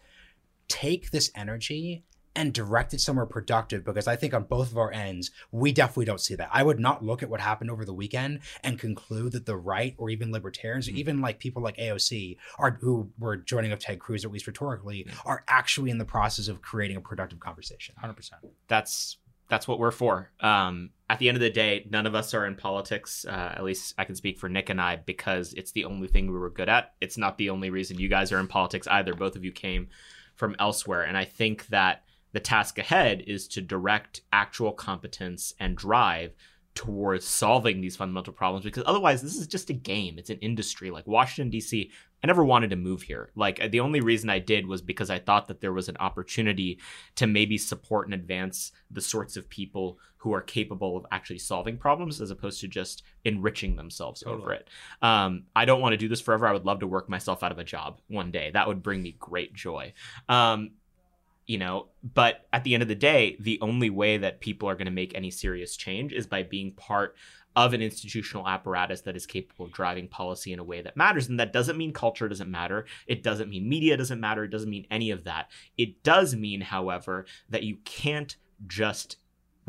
take this energy and direct it somewhere productive because I think on both of our ends, we definitely don't see that. I would not look at what happened over the weekend and conclude that the right or even libertarians or mm-hmm. even like people like AOC are who were joining up Ted Cruz, at least rhetorically, are actually in the process of creating a productive conversation. 100%. that's that's what we're for. Um, at the end of the day, none of us are in politics. Uh, at least I can speak for Nick and I because it's the only thing we were good at. It's not the only reason you guys are in politics either. Both of you came from elsewhere, and I think that the task ahead is to direct actual competence and drive towards solving these fundamental problems because otherwise this is just a game it's an industry like washington d.c i never wanted to move here. Like the only reason i did was because i thought that there was an opportunity to maybe support and advance the sorts of people who are capable of actually solving problems as opposed to just enriching themselves over it. Um, i don't want to do this forever. I would love to work myself out of a job one day. That would bring me great joy. Um, you know but at the end of the day the only way that people are going to make any serious change is by being part of an institutional apparatus that is capable of driving policy in a way that matters. And that doesn't mean culture doesn't matter. It doesn't mean media doesn't matter. It doesn't mean any of that. It does mean however that you can't just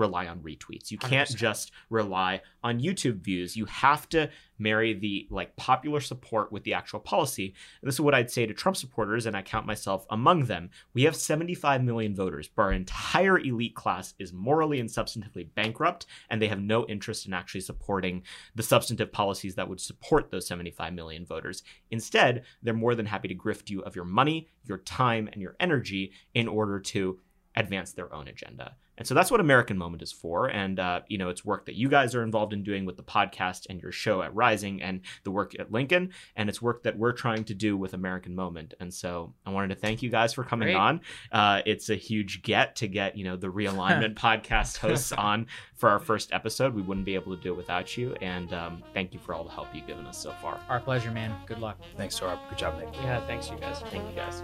rely on retweets you can't 100%. just rely on youtube views you have to marry the like popular support with the actual policy and this is what I'd say to Trump supporters, and I count myself among them. We have 75 million voters, but our entire elite class is morally and substantively bankrupt, and they have no interest in actually supporting the substantive policies that would support those 75 million voters. Instead, they're more than happy to grift you of your money, your time, and your energy in order to advance their own agenda. And so that's what American Moment is for. And, uh, you know, it's work that you guys are involved in doing with the podcast and your show at Rising and the work at Lincoln. And it's work that we're trying to do with American Moment. And so I wanted to thank you guys for coming Great. on. Uh, it's a huge get to get, you know, the realignment podcast hosts on for our first episode. We wouldn't be able to do it without you. And um, thank you for all the help you've given us so far. Our pleasure, man. Good luck. Thanks, Saurabh. Good job, Nick. Yeah, thanks you guys. Thank you guys.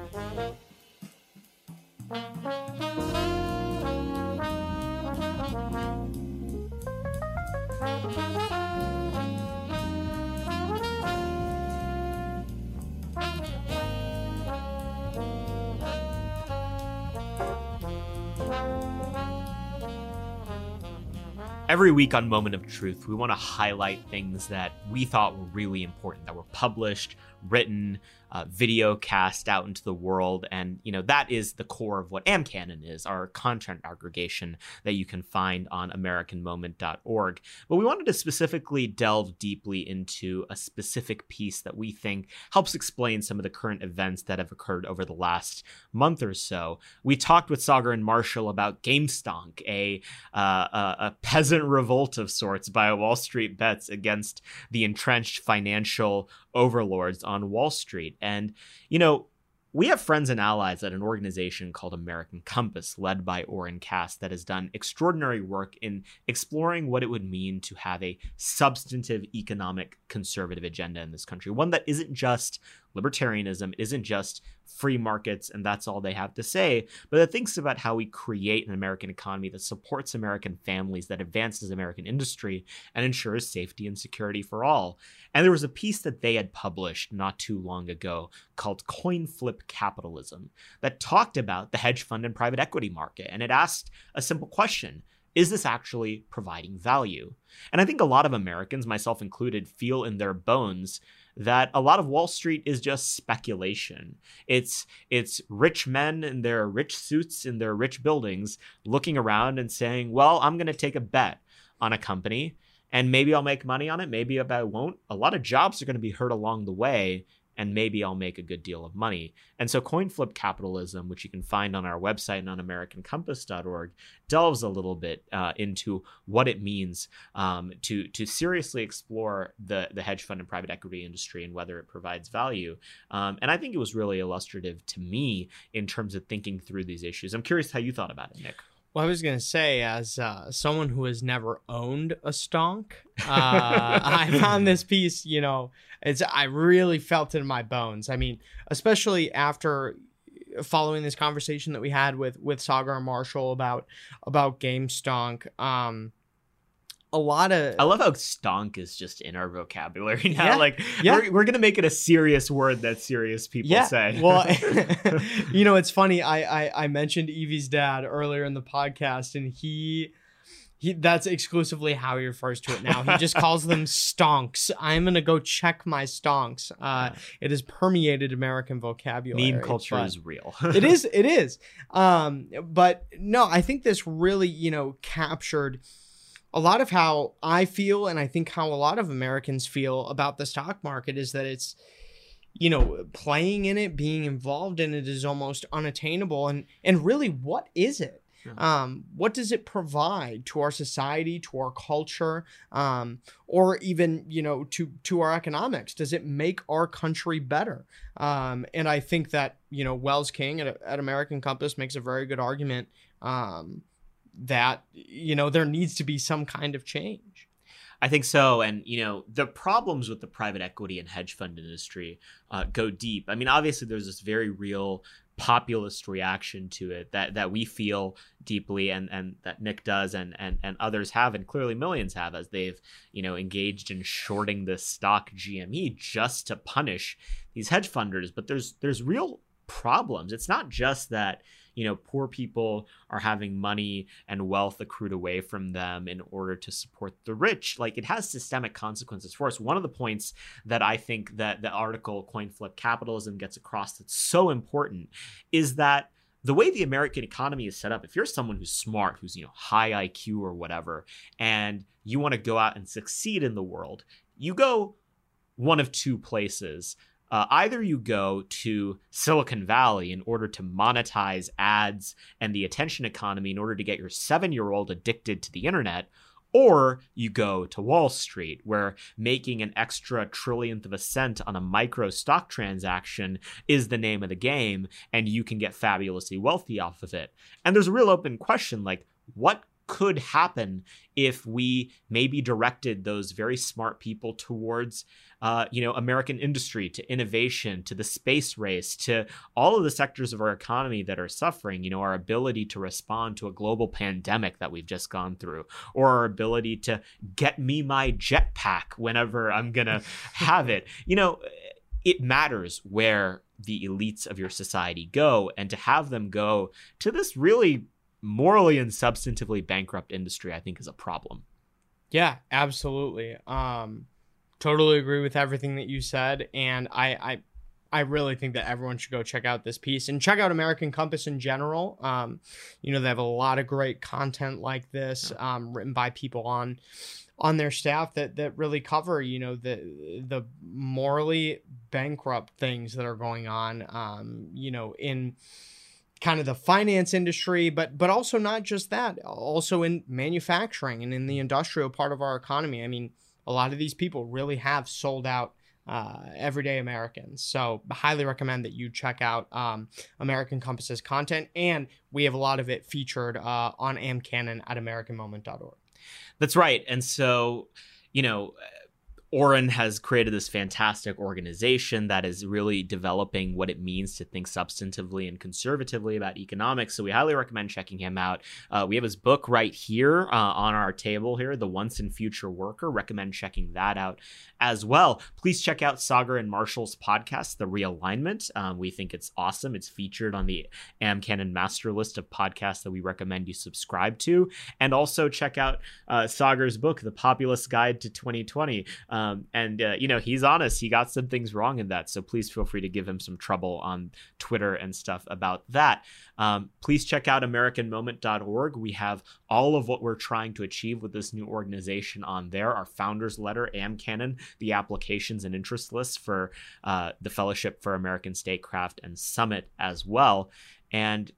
Every week on Moment of Truth, we want to highlight things that we thought were really important that were published, written, uh, video cast out into the world. And, you know, that is the core of what AmCanon is, our content aggregation that you can find on AmericanMoment.org. But we wanted to specifically delve deeply into a specific piece that we think helps explain some of the current events that have occurred over the last month or so. We talked with Saagar and Marshall about GameStonk, a, uh, a, a peasant revolt of sorts by Wall Street bets against the entrenched financial overlords on Wall Street. And, you know, we have friends and allies at an organization called American Compass, led by Oren Cass, that has done extraordinary work in exploring what it would mean to have a substantive economic conservative agenda in this country. One that isn't just libertarianism, isn't just free markets and that's all they have to say, but it thinks about how we create an American economy that supports American families, that advances American industry, and ensures safety and security for all. And there was a piece that they had published not too long ago called Coin Flip Capitalism that talked about the hedge fund and private equity market. And it asked a simple question Is this actually providing value? And I think a lot of Americans, myself included, feel in their bones that a lot of Wall Street is just speculation. It's it's rich men in their rich suits in their rich buildings looking around and saying, "Well, I'm going to take a bet on a company and maybe I'll make money on it, maybe I won't." A lot of jobs are going to be hurt along the way, and maybe I'll make a good deal of money. And so coin flip capitalism, which you can find on our website and on AmericanCompass.org, delves a little bit uh, into what it means um, to to seriously explore the the hedge fund and private equity industry and whether it provides value. Um, and I think it was really illustrative to me in terms of thinking through these issues. I'm curious how you thought about it, Nick. Well, I was going to say, as uh, someone who has never owned a stonk, uh, I found this piece, you know, it's I really felt it in my bones. I mean, especially after following this conversation that we had with with Saagar Marshall about about Game Stonk. Um, a lot of I love how stonk is just in our vocabulary now. Yeah, Like yeah. we're, we're gonna make it a serious word that serious people yeah. say. well, you know, it's funny. I, I I mentioned Evie's dad earlier in the podcast, and he. He, that's exclusively how he refers to it now. He just calls them stonks. I'm gonna go check my stonks. Uh, it has permeated American vocabulary. meme culture is real. it is it is um but no i think this really you know captured a lot of how i feel and i think how a lot of americans feel about the stock market is that it's you know playing in it being involved in it is almost unattainable and and really what is it? Um, what does it provide to our society to our culture um, or even you know to to our economics? Does it make our country better? Um, and i think that you know wells king at, at american compass makes a very good argument um, that you know there needs to be some kind of change I think so. And, you know, the problems with the private equity and hedge fund industry uh, go deep. I mean, obviously, there's this very real populist reaction to it that, that we feel deeply and, and that Nick does and, and, and others have, and clearly millions have, as they've, you know, engaged in shorting the stock GME just to punish these hedge funders. But there's there's real problems. It's not just that you know poor people are having money and wealth accrued away from them in order to support the rich. Like it has systemic consequences for us. One of the points that i think that the article coin flip capitalism gets across that's so important is that the way the american economy is set up if you're someone who's smart who's you know high iq or whatever and you want to go out and succeed in the world you go one of two places uh, either you go to Silicon Valley in order to monetize ads and the attention economy in order to get your seven year old addicted to the internet, or you go to Wall Street, where making an extra trillionth of a cent on a micro stock transaction is the name of the game, and you can get fabulously wealthy off of it. And there's a real open question like, what could happen if we maybe directed those very smart people towards uh, you know american industry to innovation to the space race to all of the sectors of our economy that are suffering you know our ability to respond to a global pandemic that we've just gone through or our ability to get me my jetpack whenever i'm gonna have it. You know it matters where the elites of your society go and to have them go to this really morally and substantively bankrupt industry i think is a problem Yeah, absolutely. Um, totally agree with everything that you said, and I, I, I really think that everyone should go check out this piece and check out American Compass in general. Um, you know, they have a lot of great content like this, um, written by people on on their staff that that really cover you know the the morally bankrupt things that are going on um you know in kind of the finance industry but but also not just that also in manufacturing and in the industrial part of our economy i mean a lot of these people really have sold out uh, everyday Americans. So, highly recommend that you check out um, American Compass's content, and we have a lot of it featured uh, on AmCanon at AmericanMoment.org. That's right. And so, you know, Oren has created this fantastic organization that is really developing what it means to think substantively and conservatively about economics. So we highly recommend checking him out. Uh, we have his book right here uh, on our table here, The Once and Future Worker. Recommend checking that out as well. Please check out Saagar and Marshall's podcast, The Realignment. Um, we think it's awesome. It's featured on the AmCanon master list of podcasts that we recommend you subscribe to. And also check out uh, Saagar's book, The Populist Guide to 2020. Um, and uh, you know he's honest. He got some things wrong in that. So please feel free to give him some trouble on Twitter and stuff about that. Um, please check out AmericanMoment.org. We have all of what we're trying to achieve with this new organization on there. Our founders letter, AmCanon, the applications and interest lists for uh, the Fellowship for American Statecraft and Summit as well. And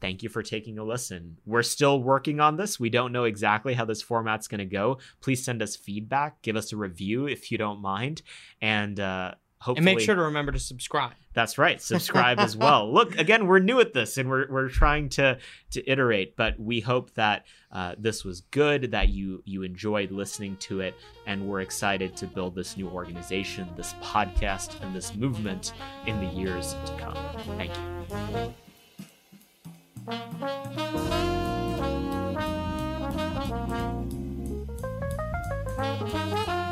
thank you for taking a listen. We're still working on this. We don't know exactly how this format's going to go. Please send us feedback, give us a review if you don't mind, and uh, hopefully. And make sure to remember to subscribe. That's right. Subscribe as well. Look, again, we're new at this and we're, we're trying to to iterate, but we hope that uh, this was good, that you you enjoyed listening to it, and we're excited to build this new organization, this podcast, and this movement in the years to come. Thank you. Thank you.